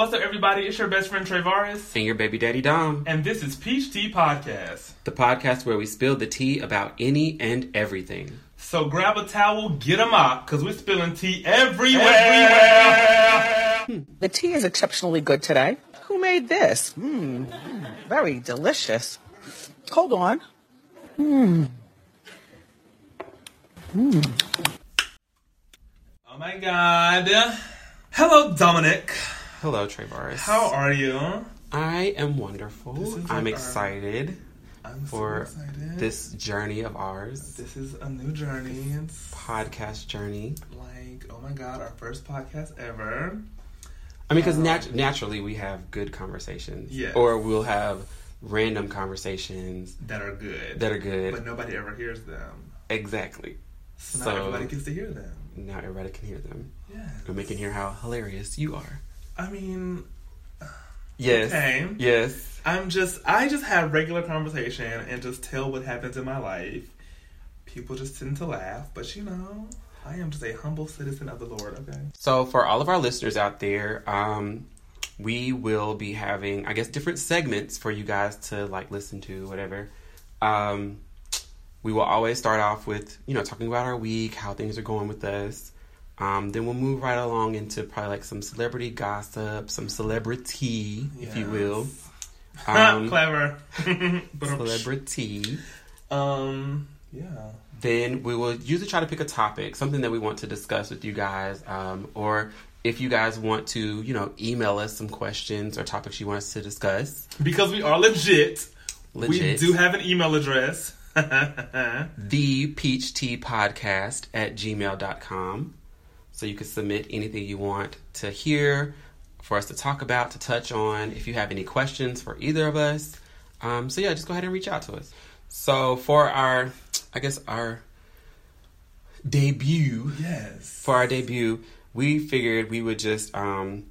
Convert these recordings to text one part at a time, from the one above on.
What's up, everybody? It's your best friend Travaris, and your baby daddy Dom. and this is Peach Tea Podcast. The podcast where we spill the tea about any and everything. So grab a towel, get a mop, cause we're spilling tea everywhere. everywhere. The tea is exceptionally good today. Who made this? Mmm, very delicious. Hold on. Mmm. Mmm. Oh my God! Hello, Dominic. Hello, Travaris. How are you? I am wonderful. I'm excited I'm for so excited. this journey of ours, This is a new journey. It's podcast journey. like, oh my God, our first podcast ever. I mean, because um, nat- naturally we have good conversations, Yes. or we'll have random conversations That are good. that are good. But nobody ever hears them. exactly. So, So- everybody gets to hear them. Now everybody can hear them, Yeah. and we can hear how hilarious you are. I mean, Yes. Okay. Yes. I'm just I just have regular conversation and just tell what happens in my life. People just tend to laugh, but you know, I am just a humble citizen of the Lord, okay? So, for all of our listeners out there, um, we will be having, I guess, different segments for you guys to like listen to, whatever. Um, we will always start off with, you know, talking about our week, how things are going with us. Um, then we'll move right along into probably like some celebrity gossip, some celebrity, if you will. Um, Clever. celebrity. um yeah. then we will usually try to pick a topic, something that we want to discuss with you guys, um, or if you guys want to, you know, email us some questions or topics you want us to discuss. Because we are legit. We do have an email address. The Peach Tea Podcast at gmail.com. So you can submit anything you want to hear, for us to talk about, to touch on. If you have any questions for either of us, um, so yeah, just go ahead and reach out to us. So for our, I guess our debut, yes. for our debut, we figured we would just um,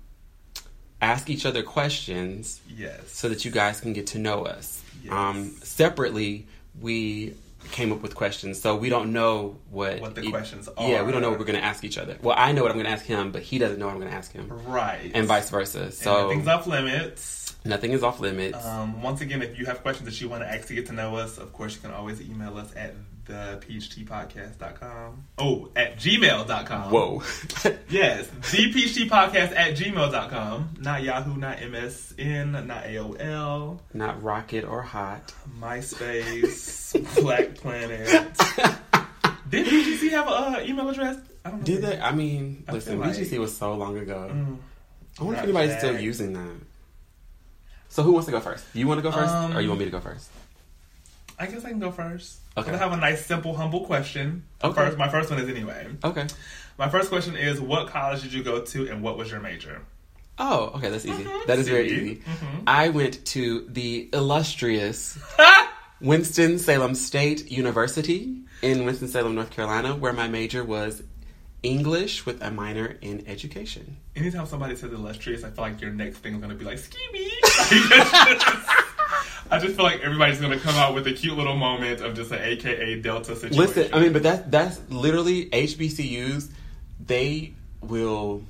ask each other questions Yes. so that you guys can get to know us. Yes. Um, separately, we came up with questions, so we don't know what What the e- questions are. Yeah, we don't know what we're going to ask each other. Well, I know what I'm going to ask him, but he doesn't know what I'm going to ask him, right. and vice versa. And So nothing's off limits. Nothing is off limits. Um, once again, if you have questions that you want to ask to get to know us, of course, you can always email us at thepeachtpodcast.com. Oh, at gmail.com. Whoa. Yes, thepeachtpodcast at gmail.com. Not Yahoo, not MSN, not AOL, Not rocket or hot. MySpace, Black Planet. Did VGC have an uh, email address? I don't know. Did they? I mean, I listen, like- VGC was so long ago. Mm. I wonder if anybody's still using that. So who wants to go first? You want to go first, Um, or you want me to go first? I guess I can go first. Okay. I have a nice, simple, humble question. Okay. First, my first one is anyway. Okay. My first question is, what college did you go to, and what was your major? Oh, okay, that's easy. Mhm. That is very easy. Mhm. I went to the illustrious Winston-Salem State University in Winston-Salem, North Carolina, where my major was English with a minor in education. Anytime somebody says illustrious, I feel like your next thing is going to be like, ski. I just feel like everybody's going to come out with a cute little moment of just an AKA Delta situation. Listen, I mean, but that's that's literally HBCUs. They will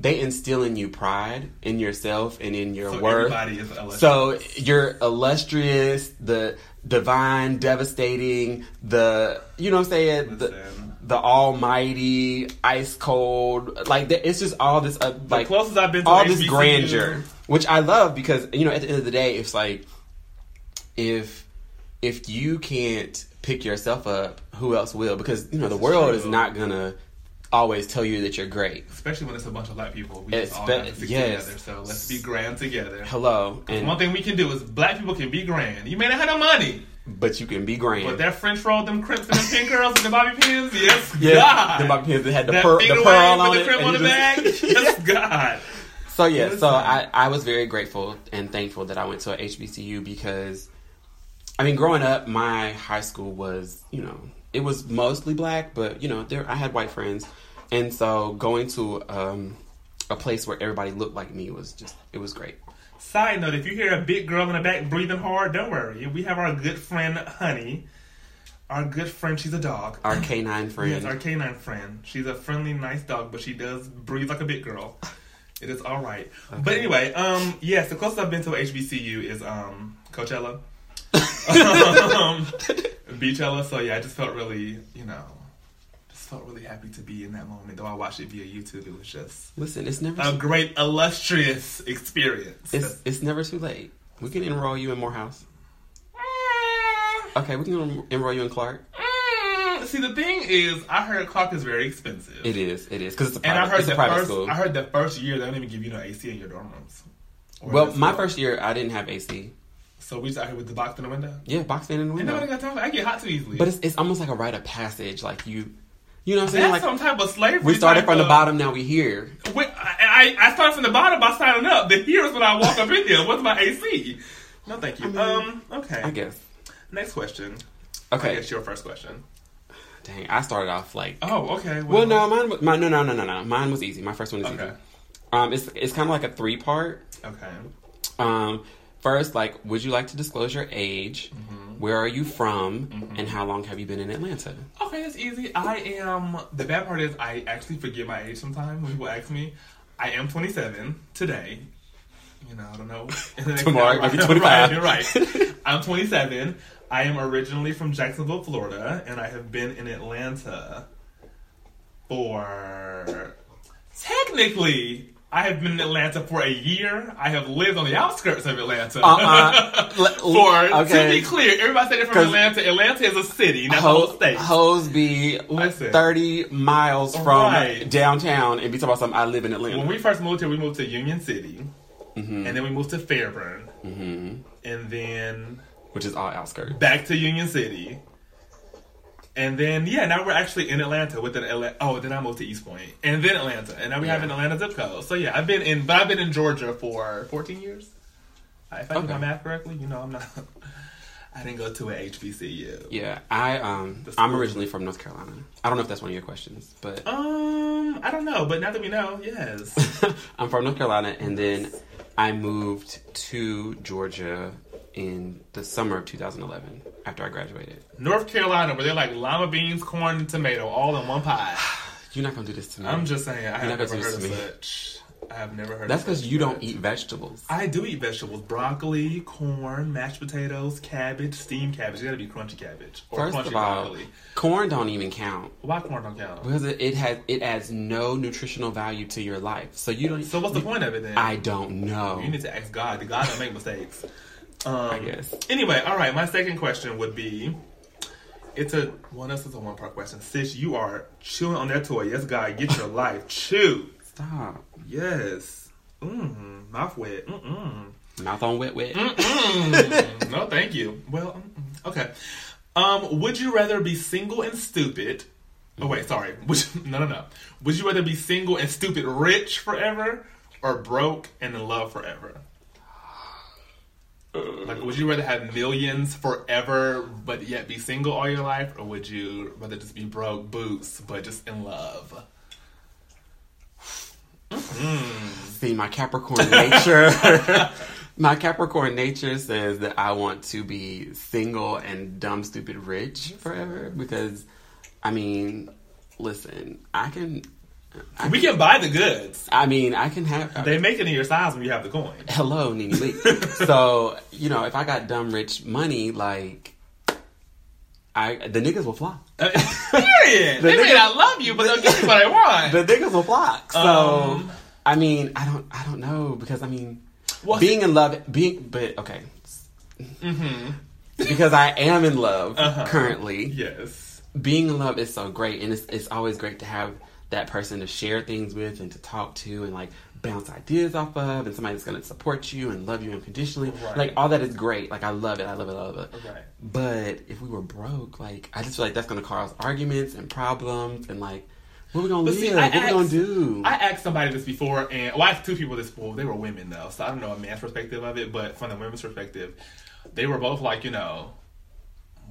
they instill in you pride in yourself and in your so worth. everybody is illustrious. So you're illustrious, the divine, devastating, the you know what I'm saying, the, the almighty, ice cold. Like the- it's just all this uh, the like closest I've been to all HBCU, this grandeur, which I love because you know at the end of the day, it's like if if you can't pick yourself up, who else will? Because you know the This is world is true. not gonna always tell you that you're great. Especially when it's a bunch of black people. We just all have to stick yes. together. So let's be grand together. Hello, and One thing we can do is black people can be grand. You may not have no money, but you can be grand. but that French roll, them crimson and pink girls and the bobby pins, yes, Yeah, God. the bobby pins that had the, that pearl, the pearl on it. the crimp and on the bag, yes, God. So yeah, so I, I was very grateful and thankful that I went to a HBCU because, I mean, growing up, my high school was you know it was mostly black, but you know there I had white friends, and so going to um, a place where everybody looked like me was just it was great. Side note: If you hear a big girl in the back breathing hard, don't worry. We have our good friend Honey. Our good friend, she's a dog. Our canine friend. Yes, our canine friend. She's a friendly, nice dog, but she does breathe like a big girl. It is all right. But anyway, um, yes, the closest I've been to HBCU is um Coachella, um, Beychella. So yeah, I just felt really, you know, just felt really happy to be in that moment. Though I watched it via YouTube, it was just Listen, it's never a great, illustrious experience. it's it's never too late. We can enroll you in Morehouse. Okay, we can enroll you in Clark. See, the thing is, I heard Clark is very expensive. It is, it is, because it's a And private, I heard it's the first, school. I heard the first year they don't even give you no AC in your dorm rooms. Well, my school. first year, I didn't have AC. So we just out here with the box in the window. Yeah, box fan in the nobody window. got time. for- I get hot too easily. But it's, it's almost like a rite of passage. Like you, you know what I'm saying? that's Like some type of slavery. we started from the bottom, now we here. I, I I started from the bottom by signing up. The here's when I walk up in here. What's my AC? No, thank you. I mean, um. Okay. I guess. Next question. I Okay. guess your first question. Dang, I started off like. Oh, okay. Well, no, mine, wa- mine, no, no, no, no, no. Mine was easy. My first one was Okay. easy. Um, it's it's kind of like a three part. Okay. Um, first, like, would you like to disclose your age? Mm-hmm. Where are you from? And how long have you been in Atlanta? Okay, that's easy. I am. The bad part is I actually forget my age sometimes when people ask me. I am 27 today. You know, I don't know. Tomorrow, right, be 25. Right, right. I'm 27. I am originally from Jacksonville, Florida, and I have been in Atlanta for technically. I have been in Atlanta for a year. I have lived on the outskirts of Atlanta. Uh-uh. For okay. to be clear, everybody said they're from Atlanta. Atlanta is a city, not a whole state. Hoes be Listen. 30 miles from Right. downtown and be talking about something. I live in Atlanta. When we first moved here, we moved to Union City, Mm-hmm. and then we moved to Fairburn, mm-hmm. and then which is all outskirts. back to Union City, and then yeah, now we're actually in Atlanta with an Atlanta. Oh, then I moved to East Point, and then Atlanta, and now we have an Atlanta zip code. So yeah, I've been in, but I've been in Georgia for 14 years. If I do my math correctly, you know, I'm not. I didn't go to a HBCU. Yeah, I um I'm originally from North Carolina. I don't know if that's one of your questions, but Um, I don't know, but now that we know, yes. I'm from North Carolina, and then I moved to Georgia in the summer of 2011 after I graduated. North Carolina, where they're like lima beans, corn, and tomato all in one pie. You're not gonna do this to me. I'm just saying, I You're have never heard of this to me. such. I have never heard. That's because you don't eat vegetables. I do eat vegetables: broccoli, corn, mashed potatoes, cabbage, steamed cabbage. It got to be crunchy cabbage or First crunchy of all, broccoli. corn don't even count Why corn don't count? because it, it has it adds no nutritional value to your life. So you don't. So what's the you- point of it then? I don't know. you need to ask God. The God don't make mistakes. Um, I guess. Anyway, all right. My second question would be. It's a one. This is a one part question. Sis, you are chewing on that toy. Yes, God, get your life. Chew. Stop. Yes. Mm, mouth wet. Mm-mm. Mouth on wet wet. Mm, no, thank you. Well, okay. Um, would you rather be single and stupid? Oh wait, sorry. Would you, no, no, no. Would you rather be single and stupid rich forever, or broke and in love forever? Like, would you rather have millions forever but yet be single all your life, or would you rather just be broke boots but just in love? Mm. See, my Capricorn nature. my Capricorn nature says that I want to be single and dumb, stupid, rich forever because, I mean, listen, I can. I, We can buy the goods. I mean, I can have. They make it in your size when you have the coin. hello, Nene Lee. so you know, if I got dumb, rich money, like. I, the niggas will flock. Uh, Period. The they may nigga- not love you, but they'll give you what I want. The niggas will flock. So Um, I mean, I don't, I don't know because I mean, Well, being in love, being, but okay, because I am in love Mm-hmm. Uh-huh. currently. yes. Being in love is so great, and it's it's always great to have that person to share things with and to talk to and like bounce ideas off of, and somebody that's going to support you and love you unconditionally. Right. Like all that is great. Like I love it. I love it. I love it. Right. But if we were broke, like I just feel like that's going to cause arguments and problems and like. What we gonna But live? see, I what we gonna do? I asked somebody this before, and well, I asked two people this before. They were women though, so I don't know a man's perspective of it, but from the women's perspective, they were both like, you know,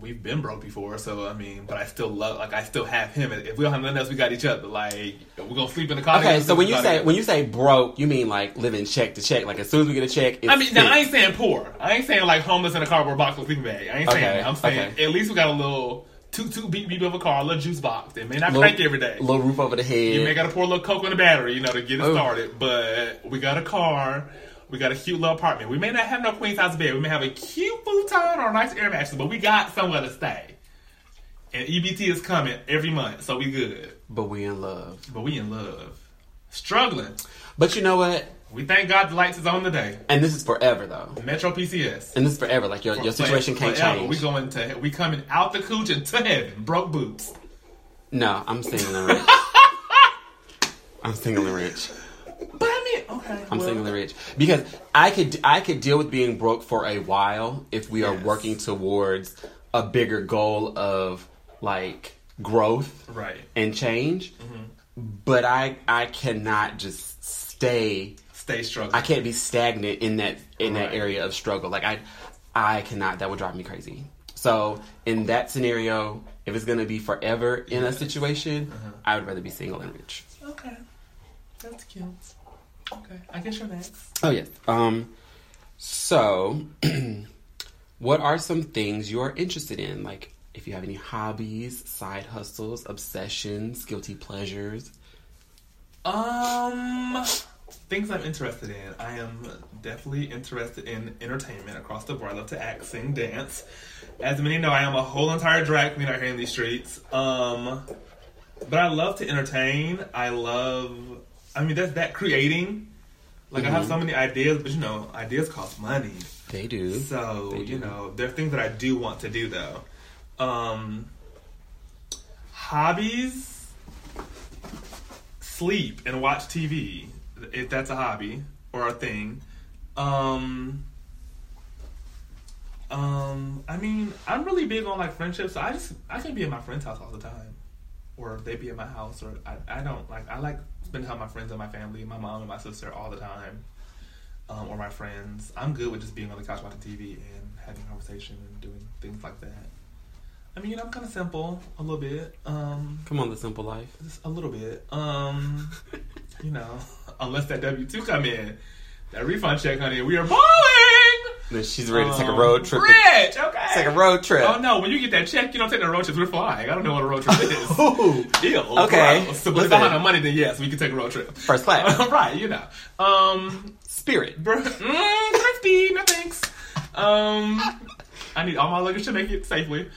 we've been broke before, so I mean, but I still love, like, I still have him. If we don't have nothing else, we got each other. Like, we're gonna sleep in the car. Okay, so when you say together. when you say broke, you mean like living check to check. Like as soon as we get a check, it's I mean, now I ain't saying poor. I ain't saying like homeless in a cardboard box with sleeping bag. I ain't saying Okay, that. I'm saying okay. at least we got a little two two beat beat of a car, a little juice box. It may not Little- crank every day. Little roof over the head. You may gotta pour a little coke on the battery, you know, to get it Oh. started. But we got a car. We got a cute little apartment. We may not have no queen size bed. We may have a cute futon or a nice air mattress, but we got somewhere to stay. And EBT is coming every month, so we good. but we in love. But we in love. Struggling. But you know what? We thank God the lights is on today. And this is forever though. Metro PCS. And this is forever. Like your, your situation can't Forever. change. We going to we coming out the cooch and to heaven. Broke boots. no, I'm single and rich. I'm single and rich. But I mean, okay. I'm well, single and rich because I could I could deal with being broke for a while if we are working towards a bigger goal of like growth Right. and change. Mm-hmm. But I I cannot just stay. Stay struggling. I can't be stagnant in that in that area of struggle. Like I I cannot. That would drive me crazy. So in that scenario, if it's gonna be forever in a situation, uh-huh. I would rather be single and rich. Okay. That's cute. Okay. I guess you're next. Oh yes. Um. So, what are some things you are interested in? Like, if you have any hobbies, side hustles, obsessions, guilty pleasures. Um, things I'm interested in. I am definitely interested in entertainment across the board. I love to act, sing, dance. As many know, I am a whole entire drag queen out here in these streets. Um, but I love to entertain. I love. I mean, that's that creating. Like I have so many ideas, but you know, ideas cost money. They do. So They you know, there are things that I do want to do though. Um, hobbies: sleep and watch TV, if that's a hobby or a thing. Um, um, I mean, I'm really big on like friendships. So I just I can be at my friend's house all the time, or they be at my house, or I, I don't like I like spending time with my friends and my family, my mom and my sister all the time um, or my friends. I'm good with just being on the couch watching TV and having conversation and doing things like that. I mean, you know, I'm kind of simple a little bit, um, Come on, the simple life. just a little bit. Um, you know, unless that W two come in, that refund check, honey, we are balling. Then she's ready to take a Um, road trip. Rich, okay. Take a road trip. Oh no! When you get that check, you don't take the road trips. We're flying. I don't know what a road trip is. Ooh. Ew, Okay. So, but if. I have no money, then yes, we can take a road trip. First class. right? You know. Um, Spirit. Br- mm, thrifty, no thanks. Um, I need all my luggage to make it safely.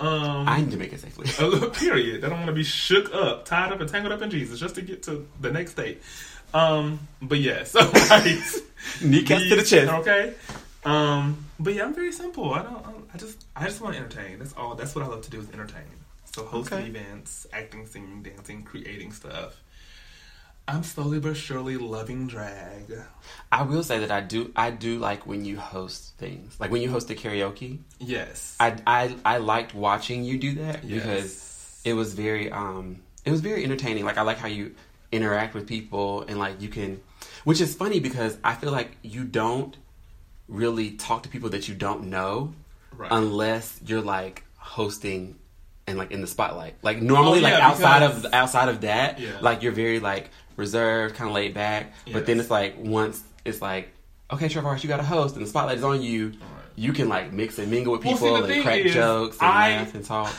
Um, I need to make it safely. a little period. I don't want to be shook up, tied up, and tangled up in Jesus just to get to the next state. Um, but yes, all right. Kneecaps to the chest. Okay. Um, but yeah, I'm very simple. I don't. I just. I just want to entertain. That's all. That's what I love to do is entertain. So hosting Okay. events, acting, singing, dancing, creating stuff. I'm slowly but surely loving drag. I will say that I do. I do like when you host things, like when you host the karaoke. Yes. I I I liked watching you do that Yes. because it was very um it was very entertaining. Like I like how you interact with people and like you can, which is funny because I feel like you don't really talk to people that you don't know Right. unless you're like hosting and like in the spotlight. Like normally, Oh, yeah, like outside because- of outside of that, Yeah. like you're very like reserved, kind of laid back. But then it's like once it's like, okay, Trevor, you got a host and the spotlight is on you. Right. You can like mix and mingle with Well, see, people and crack is, jokes and I- laugh and talk.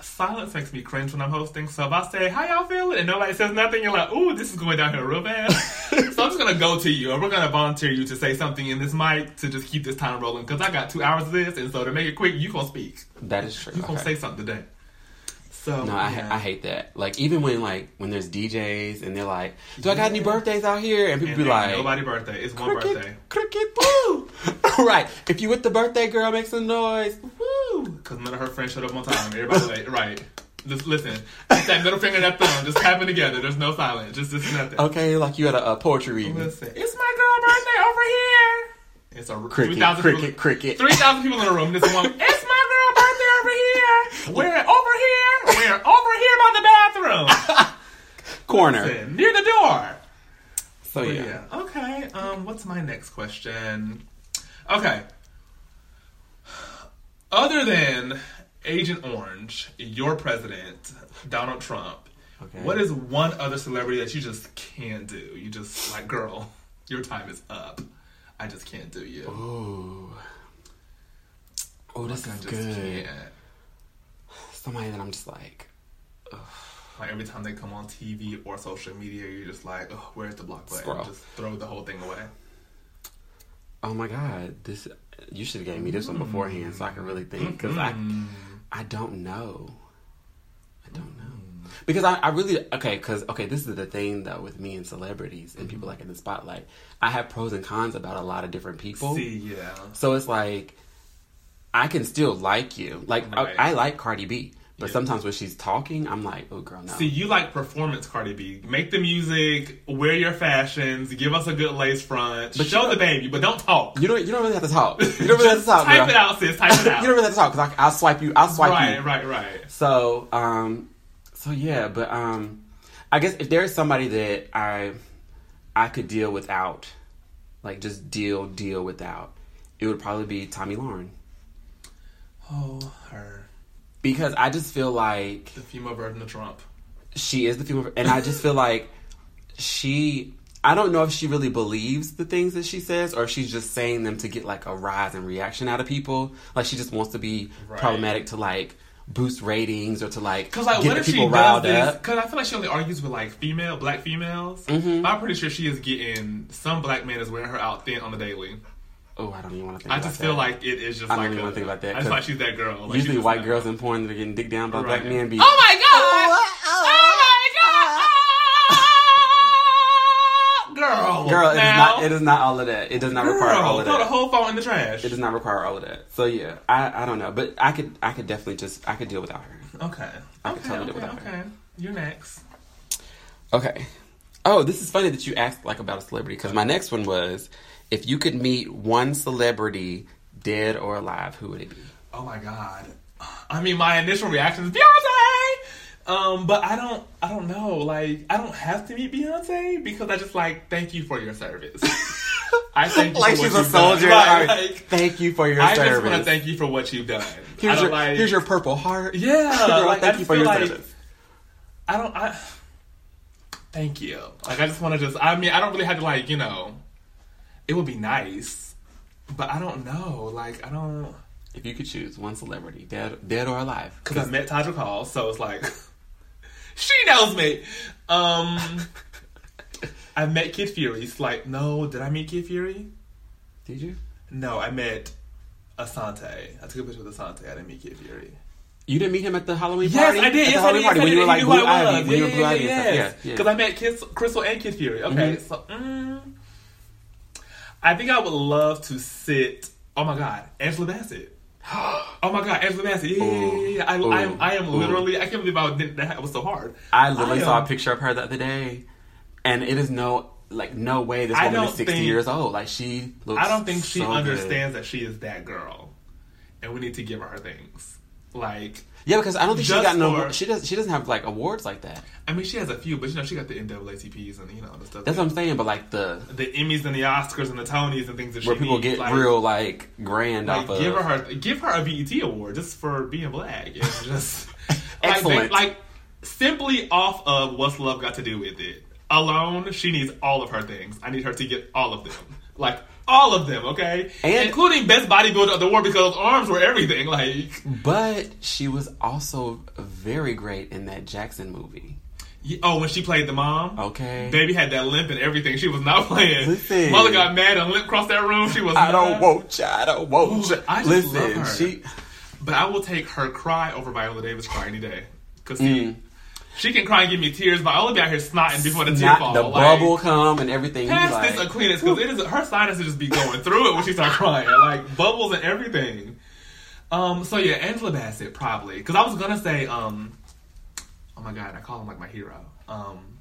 Silence makes me cringe when I'm hosting. So if I say, "How y'all feeling?" and nobody says nothing, you're like, "Ooh, this is going down here real bad." so I'm just gonna go to you, and we're gonna volunteer you to say something in this mic to just keep this time rolling because I got two hours of this, and so to make it quick, you gonna speak. That is true. You gonna say something today. So No, I, yeah. I hate that. Like even when like when there's DJs and they're like, "Do I got any birthdays out here?" and people And be like, nobody birthday. It's one cricket, birthday. cricket, woo! right. If you with the birthday girl, make some noise. Woo! Because none of her friends showed up on time. Everybody late. Right. Just listen. Just that middle finger and that thumb. Just tapping together. There's no silence. Just just nothing. Okay, like you had a, a poetry reading. Listen. It's my girl birthday over here. It's a Cricket, 3,000 cricket, cricket. 3,000 people in the room. This one. It's my girl birthday over here. We're over here. We're over here by the bathroom. Corner. Listen, near the door. So yeah. yeah. Okay. Um. What's my next question? Okay. Other than Agent Orange, your president, Donald Trump, Okay. what is one other celebrity that you just can't do? You just like, girl, your time is up. I just can't do you. Ooh. Oh, this I is just good. can't. Somebody that I'm just like, Like every time they come on TV or social media, you're just like, oh, where's the block button? Scroll. Just throw the whole thing away. oh my god, this you should have gave me this one beforehand so I could really think because I Mm. I don't know, I don't know because I, I really okay because okay this is the thing though with me and celebrities and people like in the spotlight I have pros and cons about a lot of different people See, yeah. so it's like I can still like you like Right. I, I like Cardi B but Yeah. sometimes when she's talking I'm like oh girl no See, you like performance, Cardi B. Make the music, wear your fashions, give us a good lace front, But show the baby, but don't talk. you don't you don't really have to talk you don't really have to talk type girl. it out, sis. Type it out. you don't really have to talk because I'll swipe you I'll swipe right, you right, right. So, um, so yeah, but um, I guess if there's somebody that I I could deal without, like just deal deal without, it would probably be Tomi Lahren Oh, her. because I just feel like The female version of Trump. she is the female, and I just feel like she. I don't know if she really believes the things that she says, or if she's just saying them to get like a rise and reaction out of people. Like she just wants to be Right. problematic to like boost ratings or to like Because like, get what the if she people does riled this? up. Because I feel like she only argues with like female, black females. Mhm. But I'm pretty sure she is getting some black man is wearing her out thin on the daily. Oh, I don't even want to think. I about just feel that. like it is just I don't like even a- wanna think about that, I just 'cause like she's that girl. Like, Usually, white girls in porn that are getting dicked down by black Right. men be. Oh my god! Uh, uh, oh my uh, god! Girl, Girl, it is now. not. It is not all of that. It does not require all of that. throw the whole phone in the trash. It does not require all of that. So yeah, I I don't know, but I could I could definitely just I could deal without her. Okay. I could okay, totally live okay, without her. okay. You're next. Okay. Oh, this is funny that you asked like about a celebrity because my next one was if you could meet one celebrity, dead or alive, who would it be? Oh my god. I mean, my initial reaction is Beyonce. Um, but I don't, I don't know. Like, I don't have to meet Beyonce because I just like thank you for your service. I thank you like she's a soldier. Right. like, thank you for your I service. just want to thank you for what you've done. Here's your like, here's your purple heart. yeah. Girl, like, I thank you for your like, service. I don't. I thank you. Like I just want to just. I mean, I don't really have to like you know. It would be nice, but I don't know. Like I don't. If you could choose one celebrity, dead dead or alive, Because I met Tadra Call, so it's like she knows me. Um, I met Kid Fury. It's like, no, did I meet Kid Fury? did you? No, I met Asante. I took a picture with Asante. I didn't meet Kid Fury. You didn't meet him at the Halloween Yes, party. I did. At the Yes, I Halloween did. party Yes, I when you were like Blue I Ivy. When you were Blue yeah, Ivy yeah, stuff. Yeah, yeah. Because I met Kids, Crissle and Kid Fury. Okay, Mhm. so mm, I think I would love to sit. Oh my God, Angela Bassett. Oh my God, Angela Bassett. Yeah, yeah, yeah. I, Ooh. I am. I am Ooh. literally. I can't believe I did that. Was so hard. I literally I saw a picture of her the other day, and it is no like no way this woman is sixty think- years old. Like she looks. I don't think she so good. understands that she is that girl, and we need to give her things. Like, Yeah, because I don't think she got no. for- She does. She doesn't have like awards like that. I mean, she has a few, but you know, she got the NAACP's and you know the stuff. That's that- what I'm saying. But like the the Emmys and the Oscars and the Tonys and things that where people needs, get like, real like grand Like, off of. give her her give her a BET award just for being black. It's just Excellent. Like, like simply off of what's love got to do with it alone. She needs all of her things. I need her to get all of them, like all of them. Okay, And- including best bodybuilder of the world because arms were everything. Like, But she was also very great in that Jackson movie. oh, when she played the mom. Okay. Baby had that limp and everything. She was not playing. Listen. Mother got mad and limp across that room. She was. I don't not. want you. I don't want you. I just Listen, love her. she. But I will take her cry over Viola Davis cry any day. Cause Mm. see, she can cry and give me tears, but I'll be out here snotting before the tear fall. the like, bubble come and everything. Pass like, this a Kleenex because it is her sinuses just be going through it when she start crying, like bubbles and everything. Um. So yeah, Angela Bassett probably because I was gonna say um. Oh my god, I call him like my hero. Um,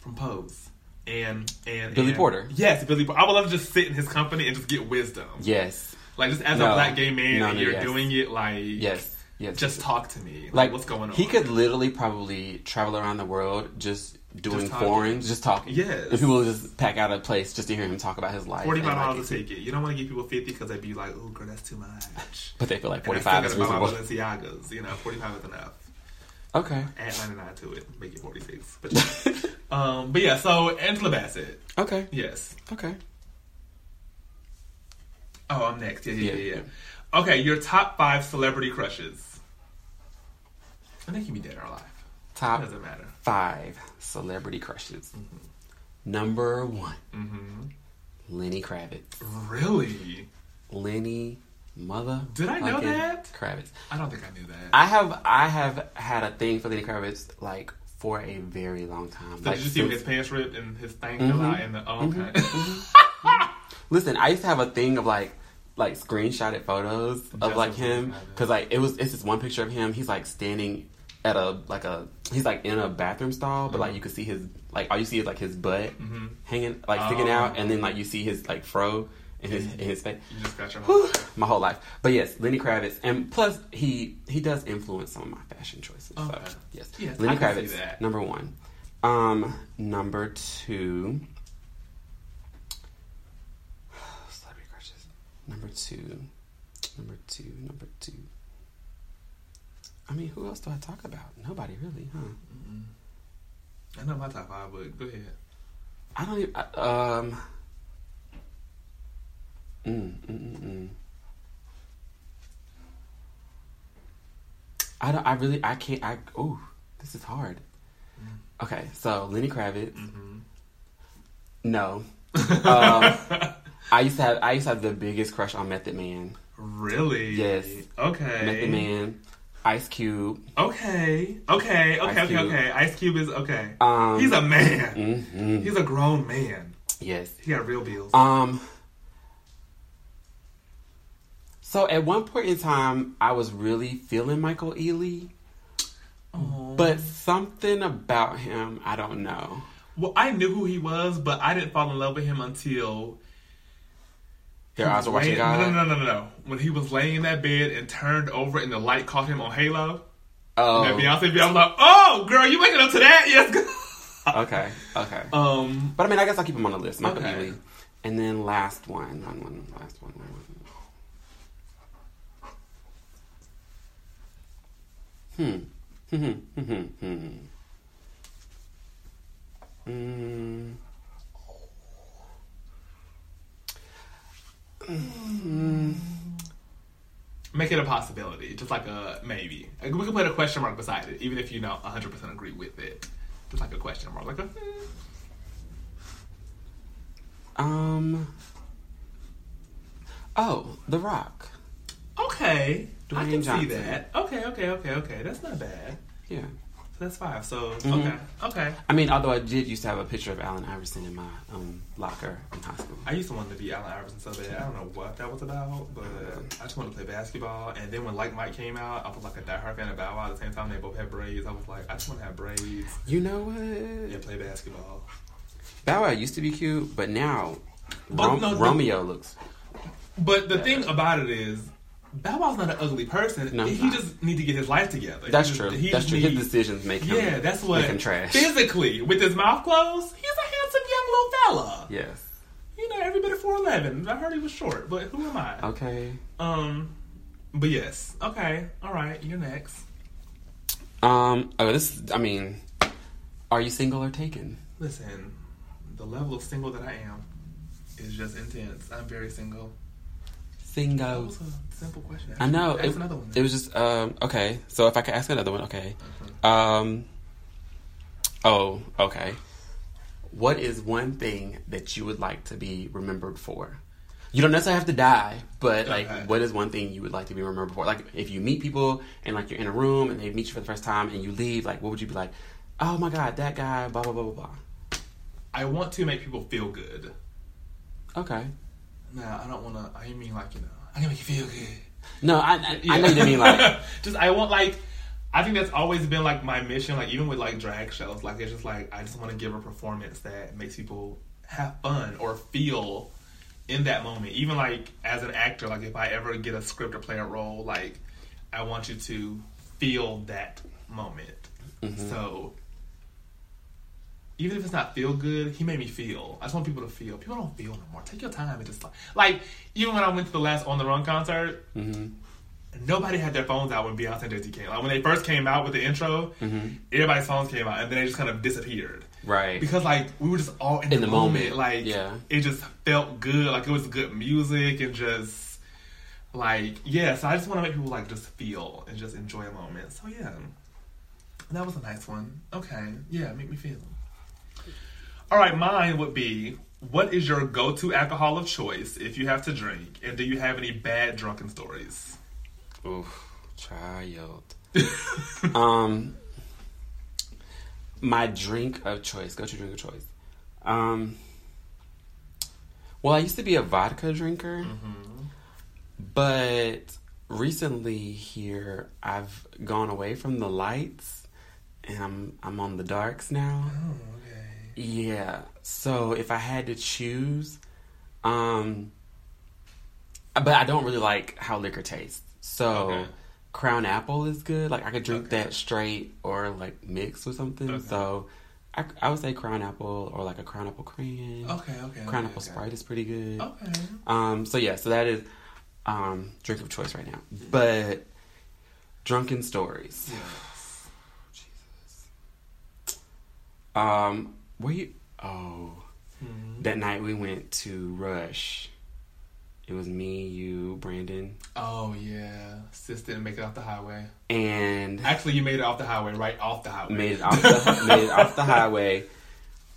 from Pose. And and Billy and- Porter. Yes, Billy. Porter. I would love to just sit in his company and just get wisdom. yes, Like just as No. a black gay man, No, and you're yes. doing it like yes, yes. just talk to me. Like, like what's going on? He could literally probably travel around the world just doing Just foreigns, just talking. Yes. and people would just pack out a place just to hear him talk about his life. forty five and, like, dollars a ticket. You don't want to give people fifty because they'd be like, "Oh, girl, that's too much." But they feel like And forty is still my reasonable. Balenciagas. You know, forty five is enough. Okay, Add ninety nine to it, make it forty six. But um, but yeah. So Angela Bassett, okay, yes. okay. Oh, I'm next. Yeah, yeah, yeah, Yeah, yeah. Okay, your top five celebrity crushes. And they can be dead or alive. Top Doesn't matter. five celebrity crushes. Mm-hmm. Number one, hmm Lenny Kravitz. Really? Lenny mother. Did I know that? Kravitz. I don't think I knew that. I have I have had a thing for Lenny Kravitz like for a very long time. so like, did you see since- his pants ripped and his thing Mhm. fell out in the oh, okay? Listen, I used to have a thing of like like screenshotted photos of Just like him because like it was it's this one picture of him. He's like standing at a like a he's like in a bathroom stall, but like you could see his like all you see is like his butt Mhm. hanging like sticking Oh. out, and then like you see his like fro in his in his face. You just got your Whew, my whole life, but yes, Lenny Kravitz, and plus he he does influence some of my fashion choices. So yes, Yes, Lenny I can see Kravitz, number one. Um, number two. Celebrity crushes. Number two. Number two. Number two. I mean, who else do I talk about? Nobody really, huh? I know my top five, but go ahead. I don't even. I, um. Mm, mm, mm, mm. I don't. I really. I can't. I. Oh, this is hard. Okay, so Lenny Kravitz. Mm-hmm. No. Um, I used to have. I used to have the biggest crush on Method Man. Really? Yes. Okay. Method Man, Ice Cube. Okay. Okay. Okay. Ice Okay. Cube. Okay. Ice Cube is okay. Um, He's a man. mhm, He's a grown man. yes. He got real bills. Um. So at one point in time, I was really feeling Michael Ealy, Oh. but something about him, I don't know. well, I knew who he was, but I didn't fall in love with him until Their eyes was are watching God. No, no, no, no, no. When he was laying in that bed and turned over, and the light caught him on Halo. Oh, That Beyonce video, I'm like, oh, girl, you waking up to that? Yes. okay, okay. um. But I mean, I guess I'll keep him on the list. Michael Okay. And then last one, one, one, last one, one, one. Hmm. Hmm. Hmm. Hmm. Hmm. Hmm. Hmm. Make it a possibility, just like a maybe. Like, we can put a question mark beside it, even if you don't 100% agree with it. Just like a question mark, like a. hmm. Um. Oh, The Rock. Okay, I Dwayne can see that. Okay, okay, okay, okay. That's not bad. Yeah. That's five. So Mhm. okay, okay. I mean, although I did used to have a picture of Allen Iverson in my um, locker in high school. I used to want to be Allen Iverson so bad. I don't know what that was about, but I just wanted to play basketball. And then when Like Mike came out, I was like a diehard fan of Bow Wow. At the same time, they both had braids. I was like, I just want to have braids You know what? and what? play basketball. Bow Wow used to be cute, but now But Rom- no, the- Romeo looks. But the Yeah. thing about it is, Bow Wow's not an ugly person. No, he not. just need to get his life together. That's he true. Just, he That's true. His decisions make him. yeah, that's what. make him trash. Physically, with his mouth closed, he's a handsome young little fella. Yes. You know, every bit of four eleven. I heard he was short, but who am I? Okay. Um, but yes. Okay. All right. You're next. Um. Oh, this. I mean, are you single or taken? Listen, the level of single that I am is just intense. I'm very single. Was a simple question. I know. It, another one. it was just um. Okay. So if I could ask another one, okay. Um. Oh, okay. What is one thing that you would like to be remembered for? You don't necessarily have to die, but like, Okay. what is one thing you would like to be remembered for? Like, if you meet people and like you're in a room and they meet you for the first time and you leave, like, what would you be like? Oh my god, that guy, blah blah blah blah blah. I want to make people feel good. Okay. Now, I don't want to. I mean, like you know, I can make you feel good. No, I I, I know you didn't mean like just I want like I think that's always been like my mission. Like even with like drag shows, like it's just like I just want to give a performance that makes people have fun or feel in that moment. Even like as an actor, like if I ever get a script or play a role, like I want you to feel that moment. Mm-hmm. So even if it's not feel good, he made me feel. I just want people to feel. People don't feel no more. Take your time and just like like even when I went to the last On the Run concert, hmm nobody had their phones out when Beyonce and Jay Z came. Like when they first came out with the intro, Mhm. everybody's phones came out, and then they just kind of disappeared right. because like we were just all in, In the, the moment. moment, Like yeah. it just felt good. Like it was good music and just like yeah. So I just want to make people like just feel and just enjoy a moment. So yeah, That was a nice one. Okay. Yeah, make me feel. All right, mine would be what is your go to alcohol of choice if you have to drink? And do you have any bad drunken stories? Oof, child. um, my drink of choice, go to drink of choice. Um, well, I used to be a vodka drinker, but recently here I've gone away from the lights and I'm I'm on the darks now. Oh. Yeah. So if I had to choose, um, but I don't really like how liquor tastes. So Okay. Crown Apple is good. Like I could drink Okay. that straight or like mixed with something. Okay. So I, I would say Crown Apple or like a Crown Apple Cream. Okay, okay. Crown Apple. Sprite is pretty good. Okay. Um, so yeah, so that is um drink of choice right now. But drunken stories. Yes. Um, were you? Oh, Mhm. that night we went to Rush. It was me, you, Brandon, Oh yeah. Sis didn't make it off the highway. and Actually, you made it off the highway, right off the highway. made it off the made it off the highway.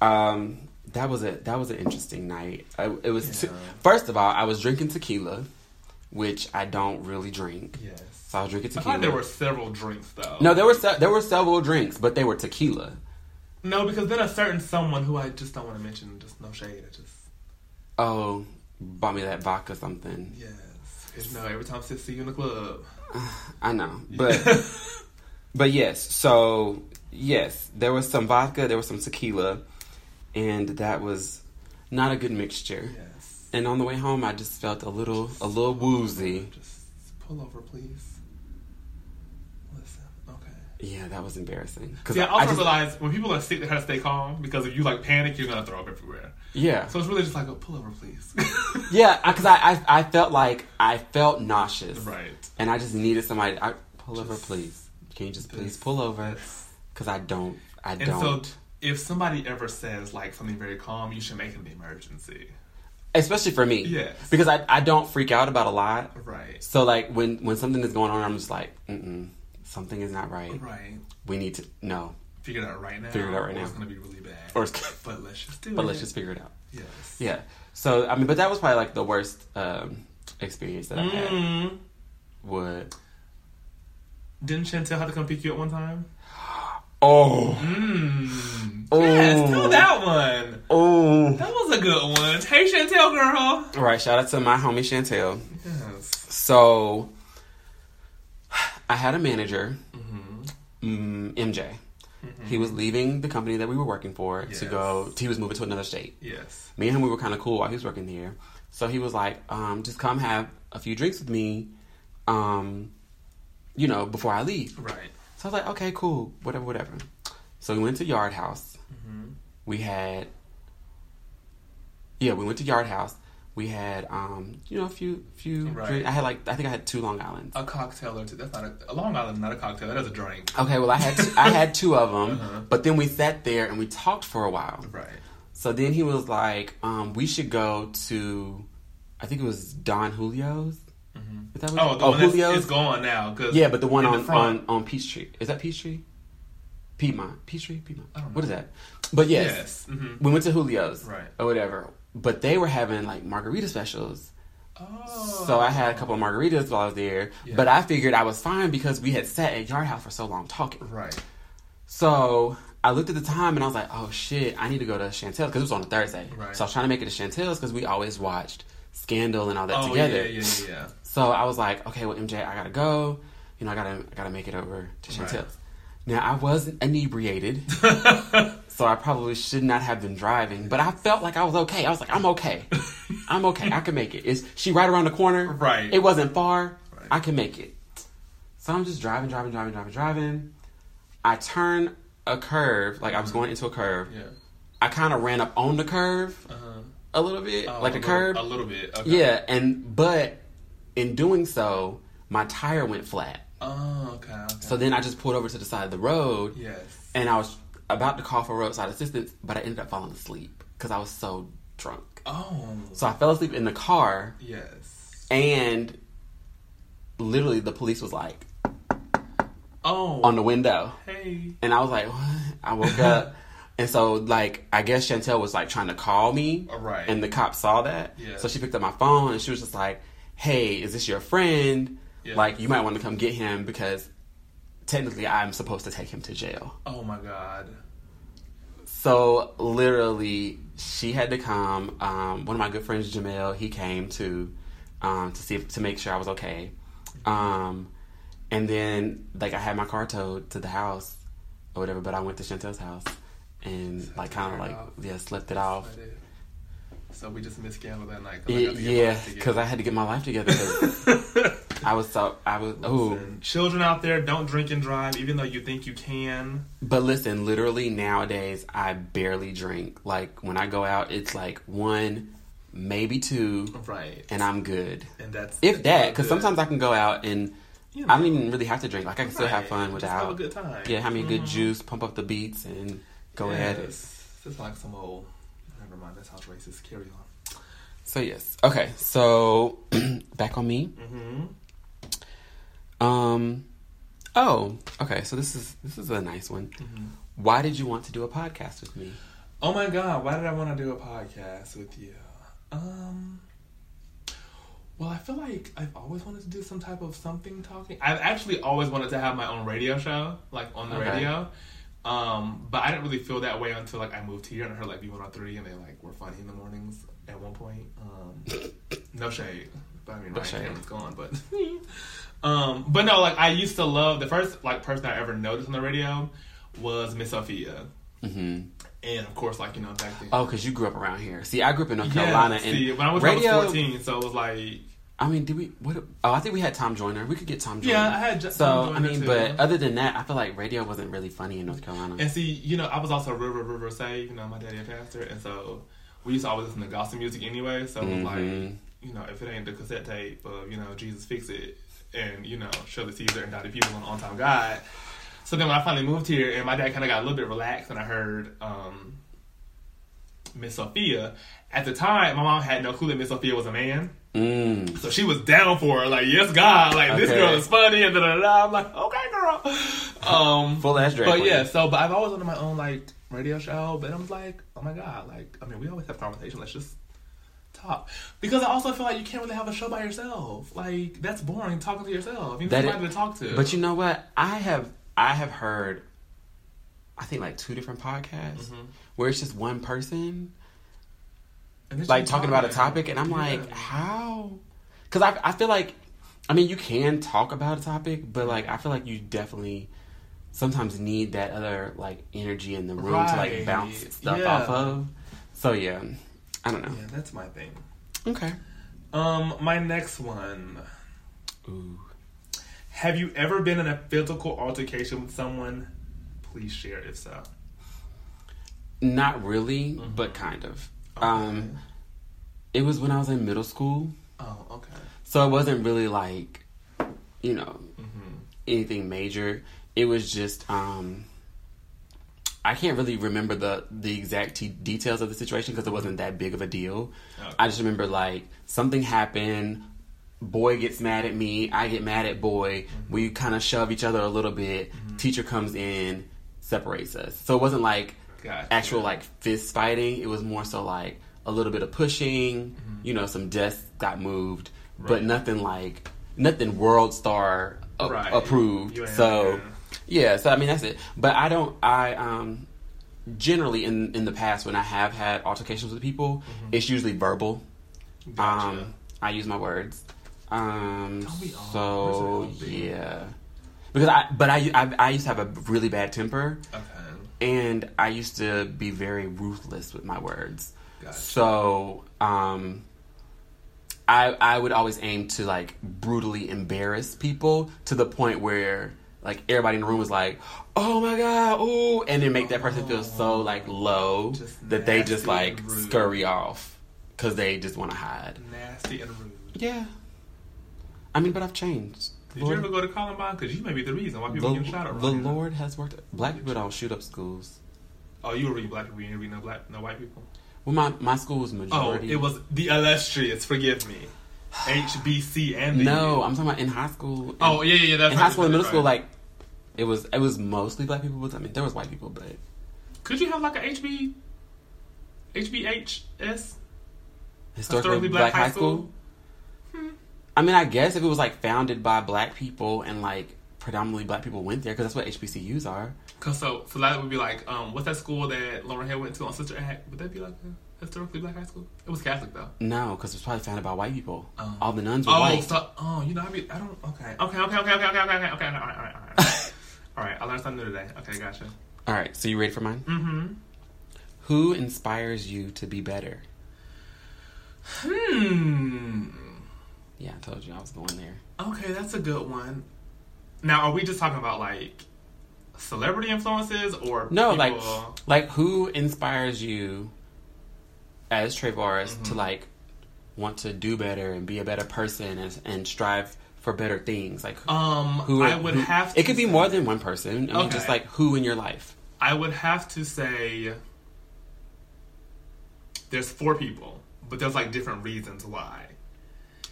Um, that was a that was an interesting night. I, it was Yeah. first of all, I was drinking tequila, which I don't really drink. Yes. So I was drinking I tequila. thought there were several drinks though. no, there were se- there were several drinks, but they were tequila. No, because then a certain someone who I just don't want to mention, just no shade. I just Oh, bought me that vodka something. yes. know, every time Sis see you in the club. I know, but but yes. So yes, there was some vodka, there was some tequila, and that was not a good mixture. yes. And on the way home, I just felt a little a little woozy. Just pull over, please. Yeah, that was embarrassing. Cause See, I also I just, realize when people are sick, they have to stay calm because if you like panic, you're gonna throw up everywhere. yeah, So it's really just like, oh, pull over, please. yeah, because I, I I felt like I felt nauseous, right. and I just needed somebody. I pull over, please. Can you just please pull over? Because I don't. I And don't. so, if somebody ever says like something very calm, you should make it an emergency. Especially for me. Yes. Because I, I don't freak out about a lot. Right. So like when when something is going on, I'm just like, mm something is not right. Right. We need to no, Figure it out right now. Figure it out right or It's gonna be really bad. or but let's just do it. but let's just figure it out. Yes. Yeah. So I mean, but that was probably like the worst um, experience that I had. Mm. Would Didn't Chantel have to come pick you up one time? oh Mm. Oh. Yes, tell that one. oh That was a good one. Hey, Chantel, girl. all right. Shout out to my homie Chantel. Yes. So I had a manager, Mm-hmm. mm, MJ. He was leaving the company that we were working for to go. He was moving to another state. Yes. me and him we were kind of cool while he was working here. So he was like, um, just come have a few drinks with me, um, you know, before I leave. Right. So I was like, okay, cool, whatever, whatever. So we went to Yard House. Mm-hmm. We had, yeah, we went to Yard House. We had, um, you know, a few, few. Right. Drinks. I had like, I think I had two Long Islands. A cocktail or two. That's not a, a Long Island. Not a cocktail. That is a drink. Okay, well, I had, two, I had two of them, Uh-huh. but then we sat there and we talked for a while. Right. So then he was like, um, we should go to, I think it was Don Julio's. Is that what Oh, the one that's it's gone now. Cause Yeah, but the one on, front. on on Peachtree. Is that Peachtree? Piedmont. Peachtree? Piedmont. I don't know. What is that? But yes, Yes. Mhm. we went to Julio's. Right. Or whatever. But they were having like margarita specials. Oh. So I had a oh. couple of margaritas while I was there. Yeah. But I figured I was fine because we had sat at Yard House for so long talking. Right. So I looked at the time and I was like, oh shit, I need to go to Chantel's because it was on a Thursday. Right. So I was trying to make it to Chantel's because we always watched Scandal and all that oh together. yeah, yeah, yeah, yeah. So I was like, okay, well, MJ, I gotta go. You know, I gotta, I gotta make it over to Right. Chantel's. Now I wasn't inebriated, so I probably should not have been driving. But I felt like I was okay. I was like, I'm okay. I'm okay. I can make it. Is she right around the corner? Right. It wasn't far. Right. I can make it. So I'm just driving, driving, driving, driving, driving. I turn a curve, like I was going into a curve. Yeah. I kind of ran up on the curve Uh-huh. a little bit, Oh, like a a little- curve. A little bit. Okay. Yeah, and but in doing so, my tire went flat. Oh, okay. okay. So then I just pulled over to the side of the road, Yes. and I was about to call for roadside assistance, but I ended up falling asleep because I was so drunk. Oh. So I fell asleep in the car, Yes. and literally the police was like, Oh. on the window. Hey. And I was like, what? I woke up. And so, like, I guess Chantel was like trying to call me. Right. And the cop saw that. Yeah. So she picked up my phone and she was just like, hey, is this your friend? Yeah. Like, you might want to come get him because technically I'm supposed to take him to jail. Oh my god. So, literally, she had to come. Um, one of my good friends, Jamel, he came to um, to see if, to make sure I was okay. Um, and then, like, I had my car towed to the house or whatever, but I went to Chantel's house and, like, kind of like, off. yeah, slept it off. So we just missed Scandal that night. 'cause I Y- got to get my Yeah, because I had to get my life together. I was so, I was, ooh. Listen, Children out there, don't drink and drive, even though you think you can. But listen, literally nowadays, I barely drink. Like, when I go out, it's like one, maybe two, Right. and I'm good. And that's If that, because sometimes I can go out and You I don't even really have to drink. Like I can still have Right. fun Just without. have a good time. Yeah, have me a good Mhm. juice, pump up the beats, and go. Yes. It's like some old. Never mind. That sounds racist. Carry on. So yes, okay. So back on me. Mm-hmm. Um. Oh, okay. So this is this is a nice one. Mm-hmm. Why did you want to do a podcast with me? Oh my god, why did I want to do a podcast with you? Um well, I feel like I've always wanted to do some type of something talking. I've actually always wanted to have my own radio show, like on the Okay. radio. Um, but I didn't really feel that way until like I moved here and I heard like V103 and they like were funny in the mornings at one point. Um, no shade, but I mean No Ryan shade. Cameron's gone, but um, but no, like I used to love the first like person I ever noticed on the radio was Miss Sophia. hmm And of course, like you know, back then. Oh, because you grew up around here. See, I grew up in North Yeah, Carolina, see, and when I was, radio. I was 14, so it was like, I mean, did we? What? Oh, I think we had Tom Joyner. We could get Tom Joyner. Yeah, I had J- So I mean, too. but other than that, I feel like radio wasn't really funny in North Carolina. and see, you know, I was also River River Say, you know, my daddy a pastor, and so we used to always listen to gospel music anyway. So it was like, you know, if it ain't the cassette tape of you know Jesus Fix It and you know Shirley Caesar and Dottie Peoples on On Time God. So then when I finally moved here, and my dad kind of got a little bit relaxed, and I heard um, Miss Sophia. At the time, my mom had no clue that Miss Sophia was a man. Mm. So she was down for it, like, yes, God, like this girl is funny, and da da da. I'm like, okay, girl. Um, Full ass drag but queen. yeah, so but I've always wanted my own like radio show, but I'm like, oh my god, like I mean, we always have conversation. Let's just talk because I also feel like you can't really have a show by yourself. Like that's boring talking to yourself. You need That somebody is- to talk to. But you know what? I have I have heard I think like two different podcasts Mhm. where it's just one person And like talking about a topic and I'm Yeah. like, how? Cuz I I feel like I mean, you can talk about a topic, but like I feel like you definitely sometimes need that other like energy in the room to like bounce stuff Yeah. off of. So yeah, I don't know. yeah, that's my thing. Okay. Um, my next one. Ooh. Have you ever been in a physical altercation with someone? Please share if so. Not really, Mm-hmm. but kind of. Um it was when I was in middle school. Oh, okay. So it wasn't really like, you know, Mm-hmm. anything major. It was just, um, I can't really remember the the exact t- details of the situation because it wasn't that big of a deal. Okay. I just remember like something happened. Boy gets mad at me. I get mad at boy. Mm-hmm. We kind of shove each other a little bit. Teacher comes in, separates us. So it wasn't like Gotcha. actual like fist fighting. It was more so like a little bit of pushing. You know, some desks got moved, but Mm-hmm. Nothing like nothing world star a- Right. approved. So yeah, so I mean that's it. But I don't. I um generally in in the past when I have had altercations with people, it's usually verbal. Mm-hmm. Gotcha. Um, I use my words. Um, Don't we all? so yeah, because I but I, I I used to have a really bad temper, okay. and I used to be very ruthless with my words. Gotcha. So um, I I would always aim to like brutally embarrass people to the point where like everybody in the room was like, "Oh my god, ooh," and then make that person feel so like low Just that they just like scurry off because they just want to hide. Nasty and rude. Yeah, I mean, but I've changed. Did Lord- you ever go to Columbine? Because you may be the reason why people the, getting shot around the. Lord has worked. Black people don't shoot up schools. Oh, you were reading black people. You didn't read no black, no white people. Well, my my school was majority. Oh, it was the illustrious. Forgive me. HBC and the no. I'm talking about in high school. Oh yeah, yeah, yeah. That's in high school and middle school, like it was it was mostly black people, I mean there was white people, but could you have like a HB HBHS? Historically, black, black, High School? school? Hmm. I mean, I guess if it was like founded by black people and like predominantly black people went there because that's what HBCUs are. Cause so, so that would be like, um, what's that school that Lauryn Hill went to on Sister Act? Would that be like a historically black high school? It was Catholic though. No, because it was probably founded by white people. Um, All the nuns were oh, white. So, oh, you know, I mean, I don't. Okay, okay, okay, okay, okay, okay, okay. okay all right, all right, all right all right I learned something new today. Okay, gotcha. All right, so you ready for mine? Mm-hmm. Who inspires you to be better? Hmm. Yeah, I told you I was going there. Okay, that's a good one. Now, are we just talking about like celebrity influences or No, people- like like who inspires you as Trayvon Mm-hmm. to like want to do better and be a better person and, and strive for better things? Like um, who I would who- have. To It could be more than one person. I mean, just like who in your life. I would have to say there's four people, but there's like different reasons why.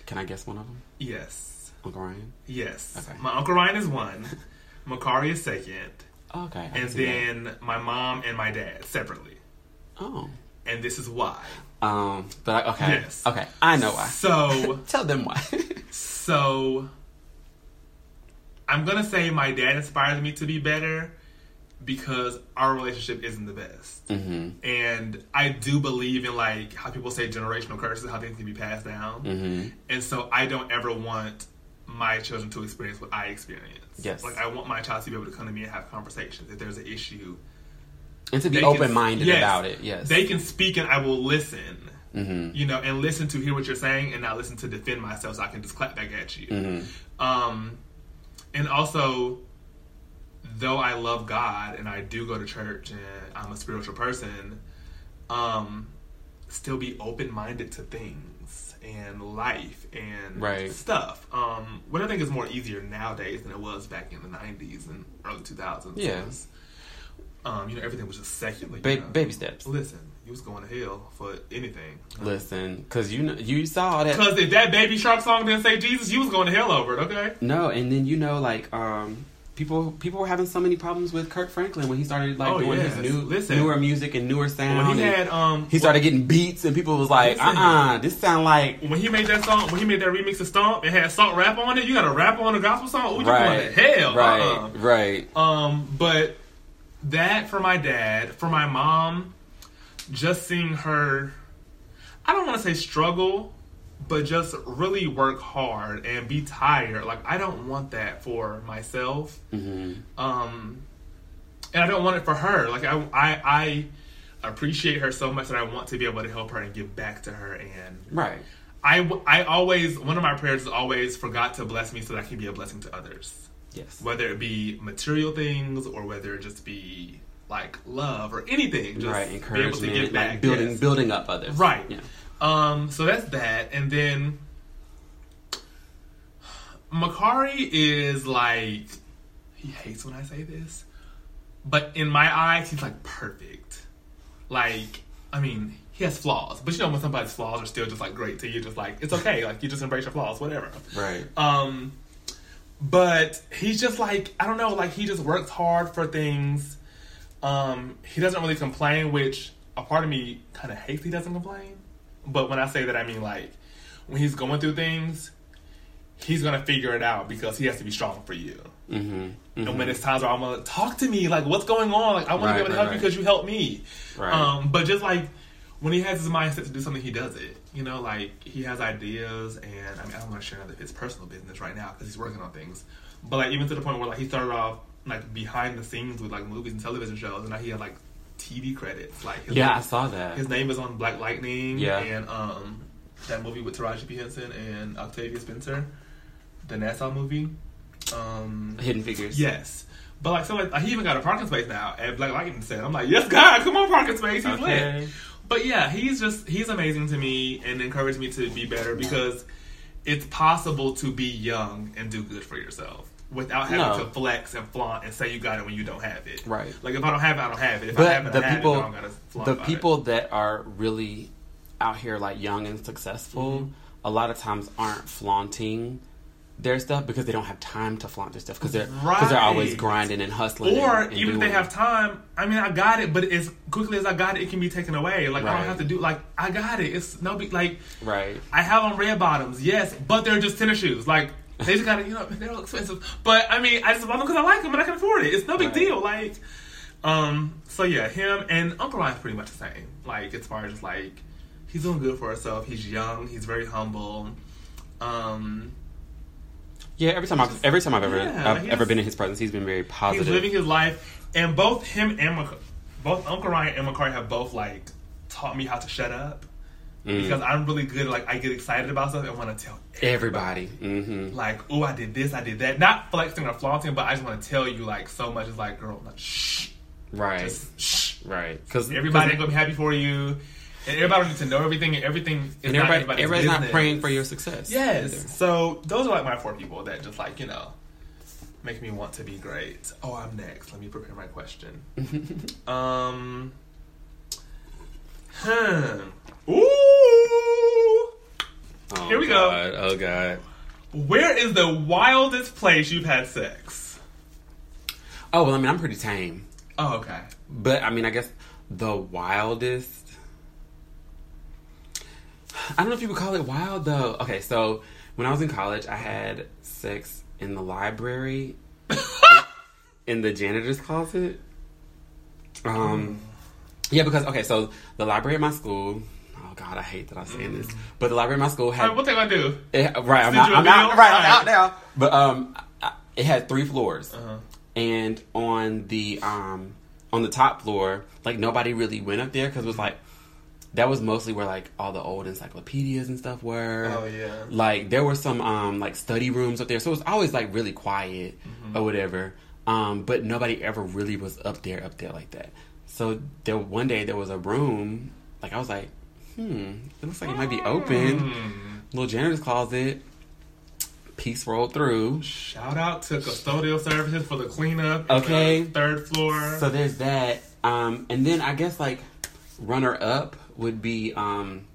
Can I guess one of them? Yes, Uncle Ryan. yes. Okay. My uncle Ryan is one. Makari is second, okay. I and see that. then my mom and my dad separately. oh, And this is why. um, but I- okay, Yes. okay, I know why. So. Tell them why. So I'm gonna say my dad inspires me to be better because our relationship isn't the best. hmm And I do believe in like how people say generational curses, how things can be passed down. hmm And so I don't ever want my children to experience what I experienced. Yes. Like I want my child to be able to come to me and have conversations. If there's an issue, And to be open minded yes, about it. Yes. They can speak and I will listen. Hmm You know, and listen to hear what you're saying and not listen to defend myself so I can just clap back at you. hmm Um, and also, though I love God and I do go to church and I'm a spiritual person, um, still be open minded to things and life and Right. stuff. Um, what I think is more easier nowadays than it was back in the '90s and early 2000s. Yeah. was, um, you know, everything was just secular. Ba- baby steps. Listen, you was going to hell for anything. Listen, because you know you saw that. Because if that Baby Shark song didn't say Jesus, you was going to hell over it. Okay. No, and then you know, like um, people people were having so many problems with Kirk Franklin when he started like Oh, doing yes. his new Listen. newer music and newer sound. When he had um, he started getting beats, and people was like, "Uh, Listen. uh this sound like when he made that song, when he made that remix of Stomp, it had Salt rap on it. You got a rap on a gospel song? Ooh, you right, going to hell? right, Uh-uh. right." Um, but that for my dad, for my mom, just seeing her, I don't want to say struggle, but just really work hard and be tired. Like I don't want that for myself. hmm Um, and I don't want it for her. Like I, I, I appreciate her so much that I want to be able to help her and give back to her and Right. I, I always one of my prayers is always for God to bless me so that I can be a blessing to others, Yes. whether it be material things or whether it just be like love or anything. Just right. be able to Encouragement, give back. like building yes. building up others. Right. Yeah. Um, so that's that, and then Makari is like he hates when I say this, but in my eyes, he's like perfect. Like, I mean, he has flaws, but you know when somebody's flaws are still just like great to you, just like it's okay, like you just embrace your flaws, whatever. Right. Um, but he's just like I don't know, like he just works hard for things. Um, he doesn't really complain, which a part of me kind of hates he doesn't complain. But when I say that, I mean like when he's going through things, he's gonna figure it out because he has to be strong for you. Mm-hmm. And when it's times where I'm gonna talk to me, like what's going on? Like I want to be able to help right. you because you helped me. Right. Um, but just like when he has his mindset to do something, he does it. You know, like he has ideas, and I mean, I don't want to share none of his personal business right now because he's working on things. But like even to the point where like he started off like behind the scenes with like movies and television shows, and now he had like TV credits. Like yeah, I saw that. his name is on Black Lightning. Yeah. and um, that movie with Taraji P Henson and Octavia Spencer, the NASA movie. Um, Hidden Figures. Yes. But like so like, he even got a parking space now at Black Lightning said. I'm like, Yes God, come on parking space, he's Okay. lit. But yeah, he's just he's amazing to me and encouraged me to be better because it's possible to be young and do good for yourself without having No. to flex and flaunt and say you got it when you don't have it. Right. Like if I don't have it, I don't have it. If I have But it, the I have people, it. I don't gotta flaunt the people that are really out here like young and successful, Mm-hmm. a lot of times aren't flaunting their stuff because they don't have time to flaunt their stuff because they're because they're always grinding and hustling. Or and- and even if they have time, I mean, I got it, but as quickly as I got it, it can be taken away. Like I don't have to do like I got it. It's no big like right. I have on red bottoms, yes, but they're just tennis shoes. Like they just gotta, you know, they're all expensive. But I mean, I just bought them because I like them and I can afford it. It's no big Right. deal. Like, um, so yeah, him and Uncle Ryan's pretty much the same. Like as far as like he's doing good for himself. He's young. He's very humble. Um, Yeah, every time I've every time I've ever Yeah, I've ever been in his presence, he's been very positive. He's living his life, and both him and Mac- both Uncle Ryan and Macari have both like taught me how to shut up Mm. because I'm really good. Like I get excited about stuff and want to tell Everybody. hmm Like, oh, I did this, I did that. Not flexing or flaunting, but I just want to tell you like so much. It's like, girl, like, shh, Right. just shh. right. Because Everybody ain't gonna be happy for you, and everybody needs to know everything. And everything is and everybody anybody's everybody's not praying for your success. Yes. either. So those are like my four people that just like you know make me want to be great. Oh, I'm next. Let me prepare my question. um. Hmm. Ooh. Oh, Here we go. God. Oh God. Where is the wildest place you've had sex? Oh well, I mean, I'm pretty tame, Oh, okay. but I mean, I guess the wildest. I don't know if you would call it wild though. Okay, so when I was in college, I had sex in the library, in the janitor's closet. Um, yeah, because okay, so the library at my school. Oh God, I hate that I'm saying this, but the library at my school had right, what they gonna do? It, right, I'm out. I'm out. Right, I'm out now. But um, I, it had three floors, Uh-huh. and on the um on the top floor, like nobody really went up there because it was like that was mostly where like all the old encyclopedias and stuff were. Oh, yeah. Like there were some um like study rooms up there, so it was always like really quiet Mm-hmm. or whatever. Um, but nobody ever really was up there, up there like that. So there one day there was a room, like I was like, hmm, it looks like it might be open Hmm. little janitor's closet. Piece rolled through. Shout out to custodial services for the cleanup. Okay. Uh, Third floor. So there's that. Um, and then I guess like runner up would be um,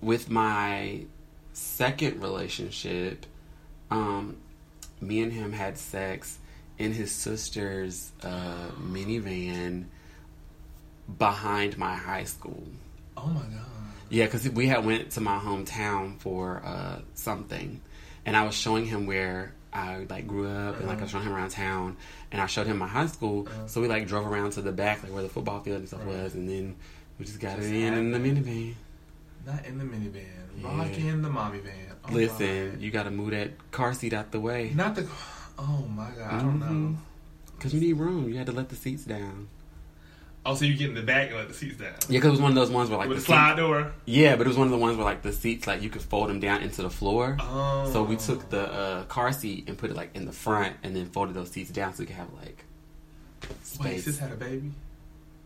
with my second relationship. Um, me and him had sex in his sister's uh, minivan behind my high school. oh my god. Yeah, because we had went to my hometown for uh, something, and I was showing him where I like grew up, and like I was showing him around town, and I showed him my high school. So we like drove around to the back, like where the football field and stuff Right. was, and then we just got Just it in in the minivan. Not in the minivan. Yeah. Rock in the mommy van. Oh Listen, my. you got to move that car seat out the way Not the. Oh my god. I don't know. Mhm. because you need room. You had to let the seats down. Oh, so you get in the back and let the seats down. Yeah, because it was one of those ones where like With the the slide seat- door. Yeah, but it was one of the ones where like the seats like you could fold them down into the floor. Oh. So we took the uh, car seat and put it like in the front, and then folded those seats down so we could have like Wait, space. sis had a baby,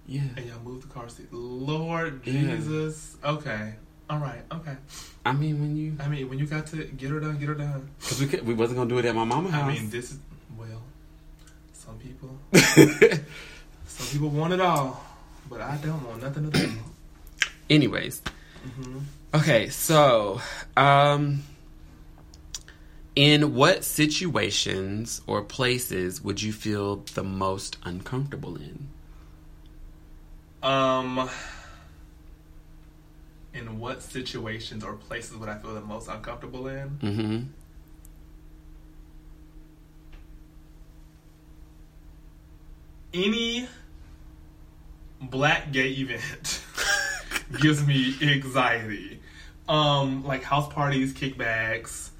yeah, and y'all moved the car seat. Lord Yeah. Jesus. Okay. All right. Okay. I mean when you I mean, when you got to get her done, get her done. because we could, we wasn't gonna do it at my mama's house. I mean, this is well. Some people, some people want it all, but I don't want nothing to do. Anyways, hmm okay, so um, in what situations or places would you feel the most uncomfortable in? Um, in what situations or places would I feel the most uncomfortable in? Mm-hmm. Any black gay event gives me anxiety. Um, like house parties, kickbacks,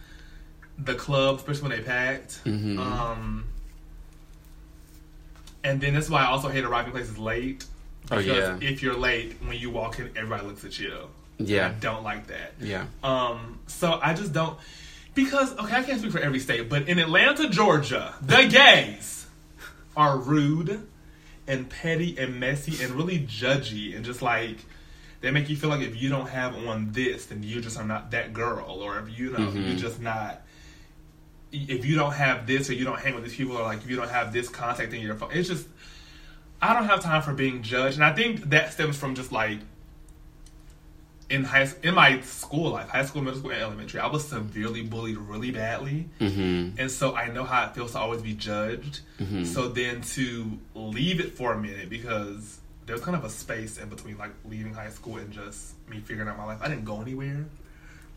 the club, especially when they packed. Mhm. Um, and then that's why I also hate arriving places late. Oh, Because yeah. if you're late, when you walk in, everybody looks at you. Yeah. I don't like that. Yeah. Um, so I just don't because okay, I can't speak for every state, but in Atlanta, Georgia, the gays are rude and petty and messy and really judgy and just like they make you feel like if you don't have on this, then you just are not that girl, or if you know you're just not. If you don't have this, or you don't hang with these people, or like if you don't have this contact in your phone, it's just I don't have time for being judged, and I think that stems from just like in high in my school life, high school, middle school, and elementary, I was severely bullied really badly, Mm-hmm. and so I know how it feels to always be judged. So then to leave it for a minute because there's kind of a space in between like leaving high school and just me figuring out my life. I didn't go anywhere.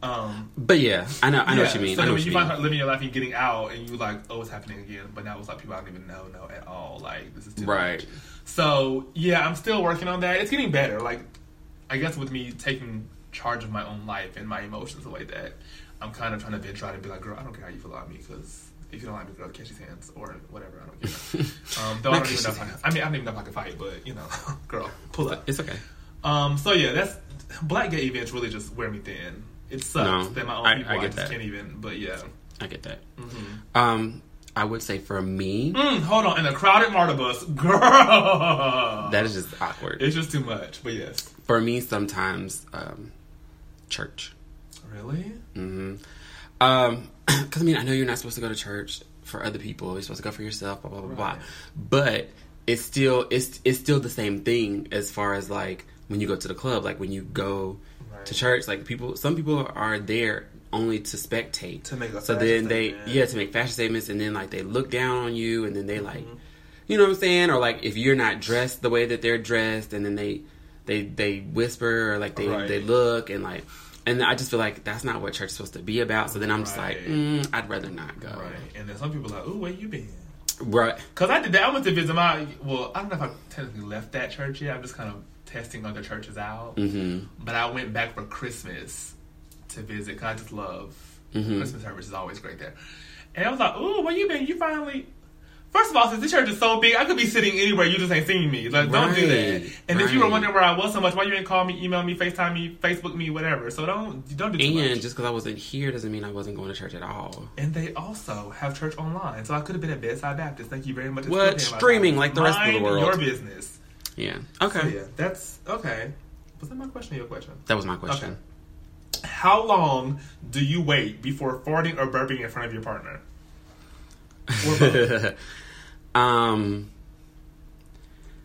Um, But yeah, I know. I know yeah, what you mean. So I know when you you find out living your life and getting out, and you like, oh, it's happening again. But now it's like people I don't even know know at all. Like this is too Right. much. So yeah, I'm still working on that. It's getting better. Like I guess with me taking charge of my own life and my emotions the way that I'm kind of trying to venture out and be like, girl, I don't care how you feel about me because if you don't like me, girl, catch these hands or whatever. I don't care. um, though I don't even know if I, can, I mean, I don't even know if I can fight, but you know, girl, pull up. It's okay. Um, so yeah, that's black gay events really just wear me thin. It sucks No, that my own I- people I I, just that. can't even. But yeah. I get that. Mm-hmm. Um, I would say for me, Mm, hold on, in a crowded MARTA bus, girl. that is just awkward. it's just too much. But yes, For me, sometimes um, church. really. Mm-hmm. Um, because I mean, I know you're not supposed to go to church for other people. You're supposed to go for yourself. Blah blah blah blah. But it's still it's it's still the same thing as far as like when you go to the club. Like when you go Right. to church, like people, some people are there only to spectate. To make a so then they statement. yeah to make fashion statements, and then like they look down on you, and then they like. Mm-hmm. You know what I'm saying? Or like if you're not dressed the way that they're dressed, and then they they they whisper or like they Right. they look and like, and I just feel like that's not what church is supposed to be about. So then I'm just like, mm, I'd rather not go. Right. And then some people are like, "Ooh, where you been?" Right. Because I did that. I went to visit my. Well, I don't know if I technically left that church yet. I'm just kind of testing other churches out. hmm But I went back for Christmas to visit. Cause I just love Mhm. Christmas service is always great there. And I was like, "Ooh, where you been? You finally." First of all, since this church is so big, I could be sitting anywhere. You just ain't seeing me. Like, don't do that. Right, And if you were wondering where I was so much, why you didn't call me, email me, Facetime me, Facebook me, whatever. So don't don't do too And much. just because I wasn't here doesn't mean I wasn't going to church at all. And they also have church online, so I could have been at Bedside Baptist. Thank you very much. What? Streaming like the rest of the world. Your business. Yeah. Okay. So yeah, that's okay. Was that my question or your question? That was my question. How long do you wait before farting or burping in front of your partner? Or both? um.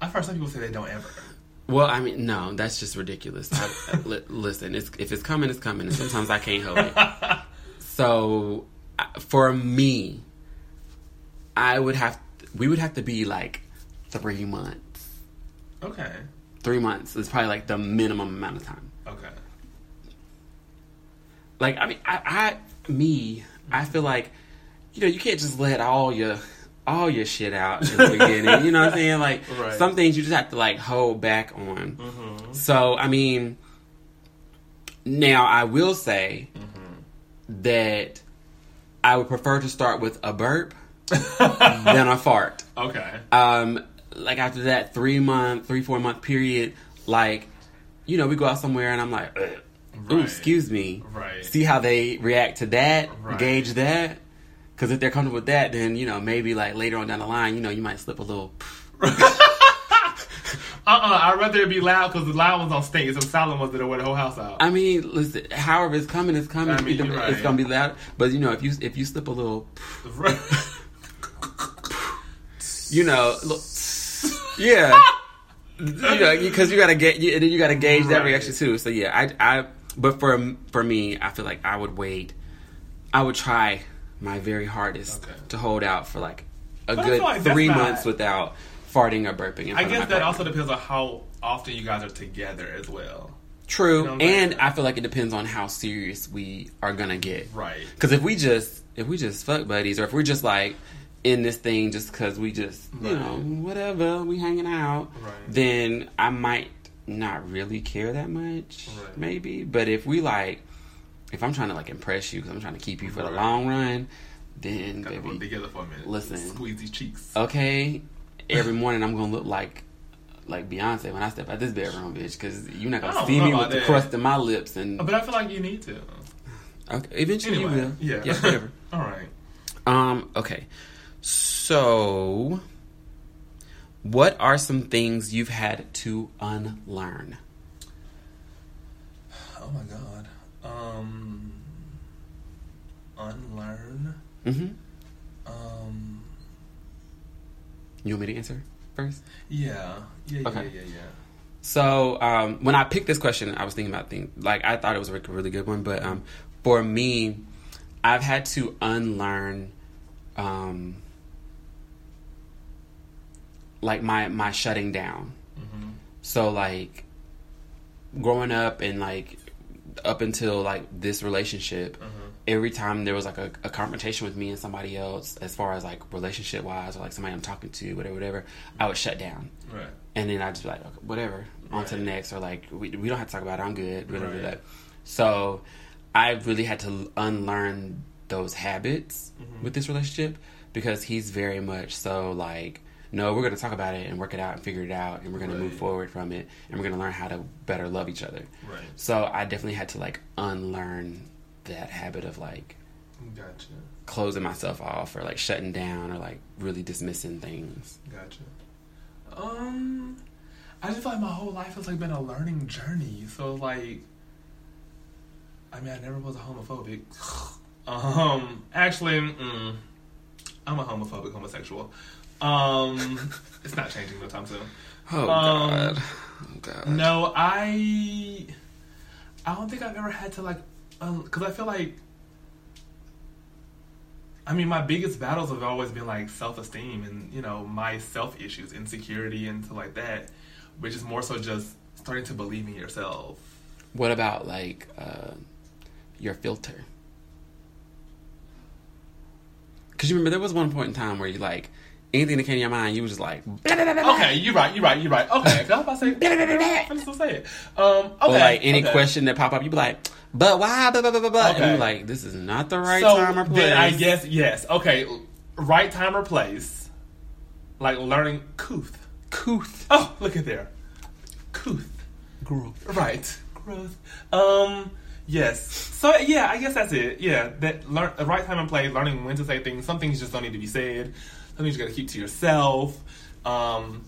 I've heard some people say they don't ever. Well, I mean, no, that's just ridiculous. I, li- listen, it's, if it's coming, it's coming, and sometimes I can't hold it. So, for me, I would have, we would have to be like three months. Okay. Three months is probably like the minimum amount of time. Okay. Like, I mean, I, I, me, I feel like, you know, you can't just let all your, all your shit out in the beginning. You know what I'm saying? Like, Right. some things you just have to like hold back on. Mm-hmm. So, I mean, now I will say Mm-hmm. that I would prefer to start with a burp than a fart. Okay. Um, like after that three month, three four month period, like you know, we go out somewhere and I'm like, "Ugh. ooh, excuse me. Right. See how they react to that, Right. gauge that. Because if they're comfortable with that, then you know maybe like later on down the line, you know, you might slip a little. Uh-uh. I'd rather it be loud because the loud ones on stage. It's some silent ones that'll wear the whole house out. I mean, listen, however it's coming, it's coming. I mean, It's right. gonna be loud, but you know, if you if you slip a little, you know, look, yeah, you know, because you gotta get, you, and then you gotta gauge that reaction too. So yeah, I, I, but for for me, I feel like I would wait. I would try my very hardest Okay. to hold out for like a But good like three not- months without farting or burping. In I guess that partner. also depends on how often you guys are together as well. True, You know and? I feel like it depends on how serious we are gonna get. Right. Because if we just if we just fuck buddies, or if we're just like in this thing just because we just you know whatever we hanging out, Right. then I might not really care that much, Right. maybe. But if we like, if I'm trying to like impress you, because I'm trying to keep you for the Right. long run, then Got to work baby, together for a minute. listen. Squeeze these cheeks. okay, every morning I'm gonna look like. Like Beyonce when I step out this bedroom, bitch, because you're not gonna see me with the crust in my lips and But I feel like you need to. Okay, eventually Anyway, you will. yeah. Yeah, whatever. All right. um, okay. So, what are some things you've had to unlearn? Oh my god. Unlearn. Mm-hmm. Um. You want me to answer first? Yeah. Yeah. Yeah. Okay. Yeah. Yeah. So um, when I picked this question, I was thinking about things like I thought it was a really good one, but um, for me, I've had to unlearn, um, like my my shutting down. Mhm. So like growing up and like up until like this relationship, every time there was like a, a confrontation with me and somebody else, as far as like relationship wise or like somebody I'm talking to, whatever, whatever, I would shut down Right. and then I'd just be like, okay, whatever, on to the next, or like we, we don't have to talk about it. I'm good. We don't do that. So I really had to unlearn those habits Mm-hmm. with this relationship because he's very much so like, no, we're going to talk about it and work it out and figure it out, and we're going to move forward from it, and we're going to learn how to better love each other. Right. So I definitely had to like unlearn that habit of like Gotcha. closing myself off or like shutting down or like really dismissing things. Gotcha. Um, I just feel like my whole life has like been a learning journey. So like, I mean, I never was a homophobic. um, actually, mm, I'm a homophobic homosexual. Um, it's not changing no time soon. Oh Um, God. Oh God. No, I, I don't think I've ever had to like, because I feel like. I mean, my biggest battles have always been like self esteem and, you know, my self issues, insecurity, and stuff like that, which is more so just starting to believe in yourself. What about like uh, your filter? Because you remember there was one point in time where you like anything that came to your mind, you was just like, Okay, you're right, you're right, you're right. Okay, I was about to say, I'm still say it. Um, okay. or like any okay. question that pop up, you be like, but why? Blah, blah, blah, blah, blah. And Okay. you're like, this is not the right so time or place. then I guess, yes. Okay, right time or place. Like learning couth. Couth. Oh, look at there. Couth. Growth. Right. Growth. Um. Yes. So yeah, I guess that's it. Yeah, that learn the right time and place, learning when to say things. Some things just don't need to be said. Some things you got to keep to yourself. Um.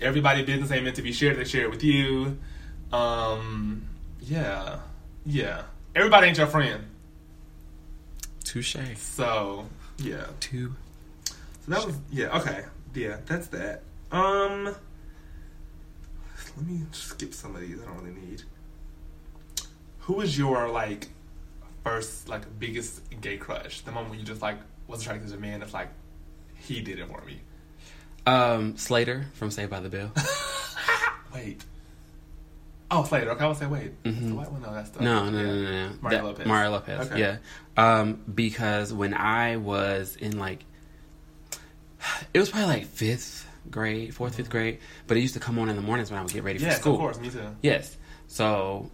Everybody business ain't meant to be shared. They share it with you. Um. Yeah. Yeah. Everybody ain't your friend. Touche. So yeah. Two. So that was yeah. Okay. Yeah. That's that. Um. Let me skip some of these. I don't really need. Who was your like first like biggest gay crush? The moment when you just like was attracted to a man that's like he did it for me. Um, Slater from Saved by the Bell. Wait. Oh, Slater. Okay, I would say wait. Mhm. the white one. No, that's the No, no, yeah. no, no, no. Mario That- Lopez. Mario Lopez. Okay. Yeah. Um, because when I was in like, it was probably like fifth grade, 4th fifth grade, but it used to come on in the mornings when I would get ready for Yes, school. Yes, of course. Me too. Yes. So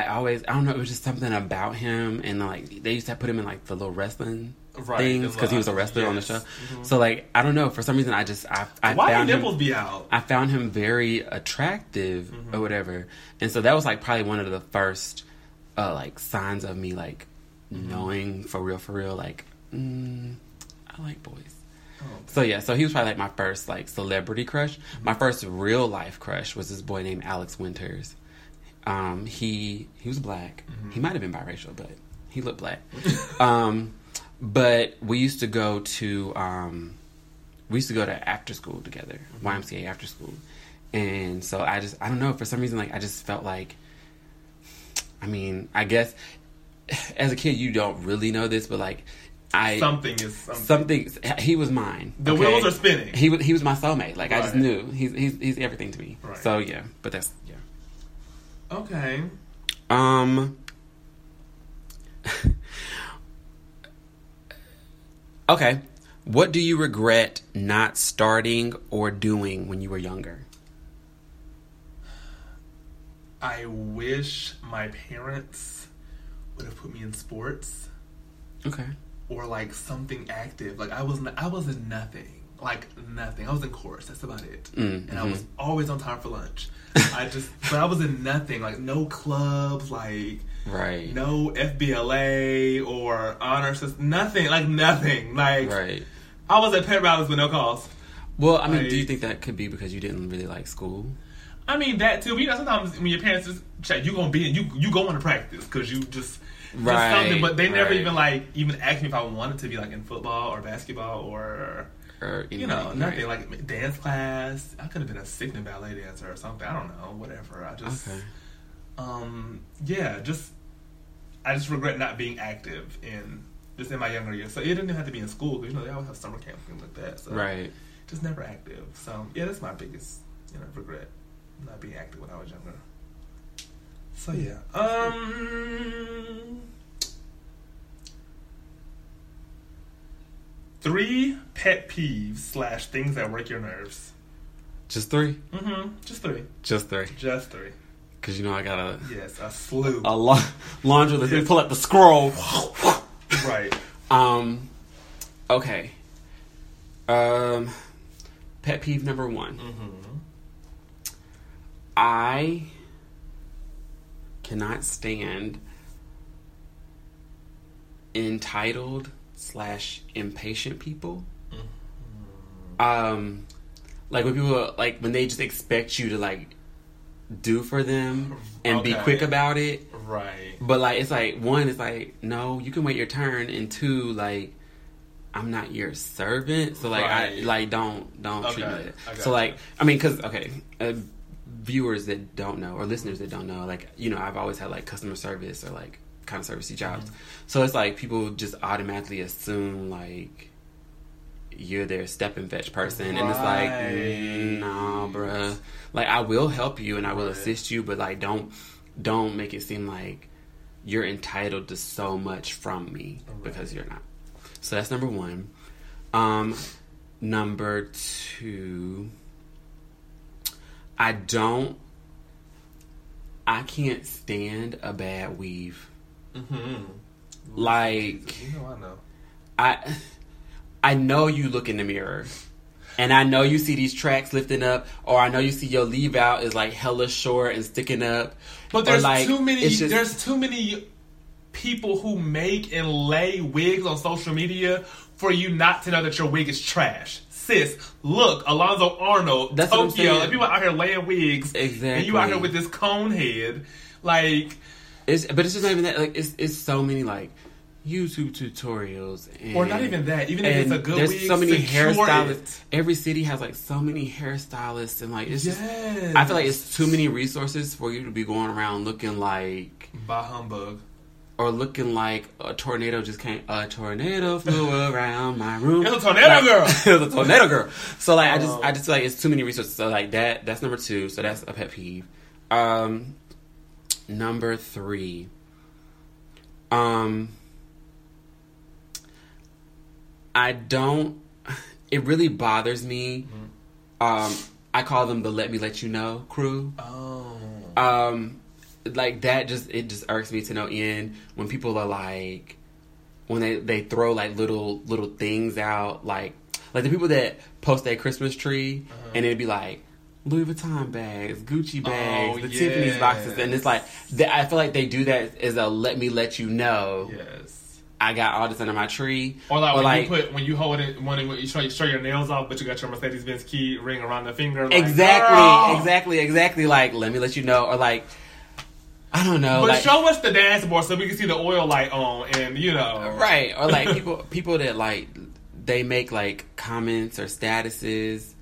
I always, I don't know, it was just something about him, and like they used to put him in like the little wrestling Right, things because he was a wrestler on the yes. show. Mhm. So like I don't know, for some reason I just I I Why found your him. nipples be out? I found him very attractive Mm-hmm. or whatever, and so that was like probably one of the first uh, like signs of me like Mm-hmm. knowing for real, for real, like mm, I like boys. Oh, So yeah, so he was probably like my first like celebrity crush. Mm-hmm. My first real life crush was this boy named Alex Winters. Um, he he was black. Mm-hmm. He might have been biracial, but he looked black. um, but we used to go to um, we used to go to after school together, Mm-hmm. YMCA after school, and so I just I don't know for some reason like I just felt like, I mean I guess as a kid you don't really know this, but like I something is something. something he was mine. The okay? wheels are spinning. He was he was my soulmate. Like I just knew he's he's he's everything to me. Right. So yeah, but that's. Okay. Um. okay, what do you regret not starting or doing when you were younger? I wish my parents would have put me in sports Okay. or like something active. Like I was, I was in nothing. Like nothing. I was in chorus. That's about it. Mm, and I was always on time for lunch. I just, but I was in nothing. Like no clubs. Like Right. no FBLA or honor system. Nothing. Like nothing. Like Right. I was at pet rallies with no calls. Well, I mean, do you think that could be because you didn't really like school? I mean that too. But you know, sometimes when your parents just check, you gonna be in, you you going to practice because you just just Right, something. But they never right. even like even asked me if I wanted to be like in football or basketball or or you know, nothing like dance class. I could have been a sickening ballet dancer or something. I don't know, whatever. I just, Okay. um, yeah, just I just regret not being active in just in my younger years. So it didn't have to be in school because you know they always have summer camp and things like that. So Right. just never active. So yeah, that's my biggest you know regret not being active when I was younger. So yeah, um, three pet peeves slash things that work your nerves. Just three. Mm-hmm. Just three. Just three. Just three. Because you know I got a Yes, a slew. a la- laundry list. Let me pull up the scroll. right. Um. Okay. Um. Pet peeve number one. Mm-hmm. I cannot stand entitled slash impatient people. Um, like when people like when they just expect you to like do for them and be quick about it. Right. But like it's like one, it's like no, you can wait your turn, and two, like I'm not your servant, so like I like don't don't treat me like that. So you. like I mean, because okay, uh, viewers that don't know or listeners that don't know, like you know, I've always had like customer service or like kind of servicey jobs, Mm-hmm. so it's like people just automatically assume like you're their step and fetch person, and it's like Right. mm, nah, bruh. Like I will help you and I will Right. assist you, but like don't don't make it seem like you're entitled to so much from me because you're not. So that's number one. Um, number two, I don't. I can't stand a bad weave. Mm-hmm. Like You know, I know. I, I know you look in the mirror, and I know you see these tracks lifting up, or I know you see your leave out is like hella short and sticking up. But there's like, too many. just- there's too many people who make and lay wigs on social media for you not to know that your wig is trash. Sis, look, Alonzo Arnold, That's what Tokyo, saying. like people out here laying wigs, exactly. and you out here with this cone head, like, It's but it's just not even that. Like it's it's so many like YouTube tutorials and or not even that. Even if it's a good there's wig, so many hairstylists. it. Every city has like so many hairstylists and like it's just. Yes. I feel like it's too many resources for you to be going around looking like by humbug. or looking like a tornado just came. A tornado flew around my room. It's a tornado Like, girl. it's a tornado girl. So like I just Oh. I just feel like it's too many resources. So like that that's number two. So that's a pet peeve. Um, number three. Um, I don't. It really bothers me. Um, I call them the "Let Me Let You Know" crew. Oh. Um, like that just it just irks me to no end when people are like when they they throw like little little things out like like the people that post their Christmas tree and it'd be like Louis Vuitton bags, Gucci oh, bags, Oh, the Tiffany's boxes, and it's like I feel like they do that as a let me let you know Yes. I got all this under my tree, Or like when you put when you hold it when you show, show your nails off, but you got your Mercedes Benz key ring around the finger. Like, exactly, girl. exactly, exactly. Like let me let you know, or like I don't know, But like show us the dashboard so we can see the oil light on, and you know, right or like people people that like they make like comments or statuses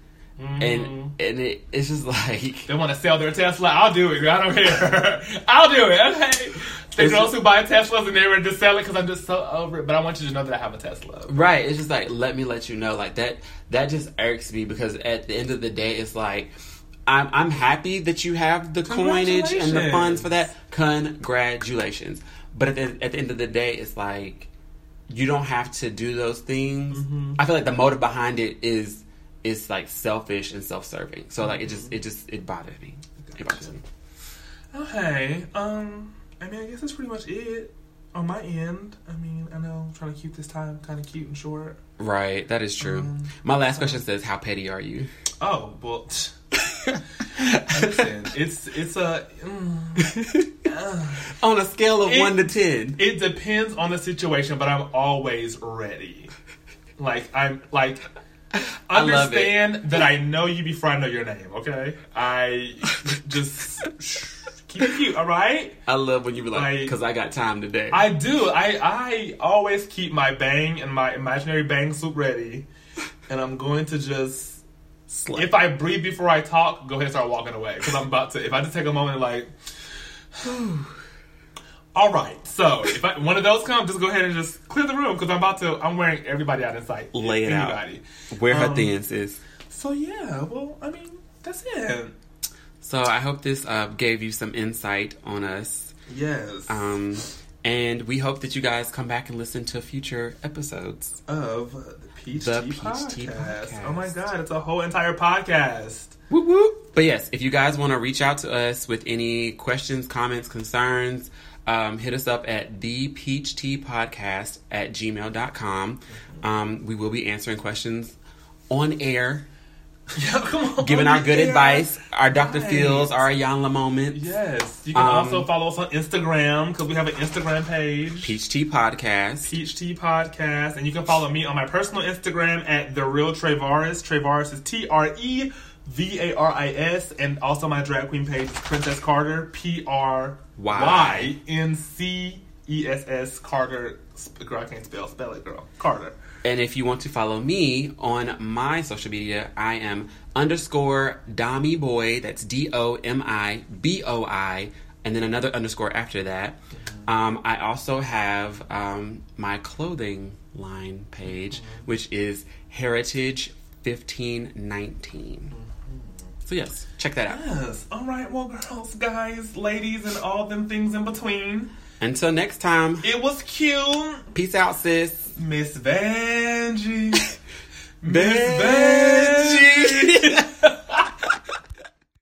And and it, it's just like they want to sell their Tesla. I'll do it. I don't care. I'll do it. Okay. It's- those who buy Teslas and they were just sell it because I'm just so over it. But I want you to know that I have a Tesla. right it's just like let me let you know like that that just irks me because at the end of the day it's like I'm, I'm happy that you have the coinage and the funds for that congratulations but at the, at the end of the day it's like you don't have to do those things Mm-hmm. i feel like the motive behind it is is like selfish and self-serving so like it just it just it bothers me it bothers me Okay. Um. I mean, I guess that's pretty much it on my end. I mean, I know I'm trying to keep this time kind of cute and short. right that is true Um, my last question says how petty are you Oh well. Listen, it's it's a. mm, uh, on a scale of It- 1 to 10 it depends on the situation, but I'm always ready. Like I'm like. I. Understand that I know you before I know your name. Okay, I just keep it cute. All right. I love when you were like, because I got time today. I do. I I always keep my bang and my imaginary bang soup ready. and I'm going to just. If I breathe before I talk, go ahead and start walking away because I'm about to. If I just take a moment, like, all right. So if I, one of those come, just go ahead and just clear the room because I'm about to. I'm wearing everybody out in sight. Lay it out. Anybody. Where her Um, thin sis. So yeah. Well, I mean, that's it. So I hope this uh, gave you some insight on us. Yes. Um, and we hope that you guys come back and listen to future episodes. of the Peach The Tea Peach Tea podcast. Podcast. Oh my god, it's a whole entire podcast. Whoop whoop. But yes, if you guys want to reach out to us with any questions, comments, concerns, um, hit us up at the peach tea podcast at gmail.com. Um, we will be answering questions on air, Yeah, on. giving our good yeah. advice, our Dr. Right. Feels, our Iyanla moments. Yes, you can Um, also follow us on Instagram because we have an Instagram page, Peach Tea Podcast. Peach Tea Podcast, and you can follow me on my personal Instagram at the Real Trevaris. Trevaris is T R E V A R I S, and also my drag queen page is Princess Carter, P R Y N C E S S Carter. Girl, I can't spell. Spell it, girl. Carter. And if you want to follow me on my social media, I am underscore Domi Boy. That's D O M I B O I, and then another underscore after that. Um, I also have um, my clothing line page, which is Heritage fifteen nineteen. So yes, check that out. Yes. All right. Well, girls, guys, ladies, and all them things in between. Until next time. It was cute. Peace out, sis. Miss Vanjie. Miss Vanjie.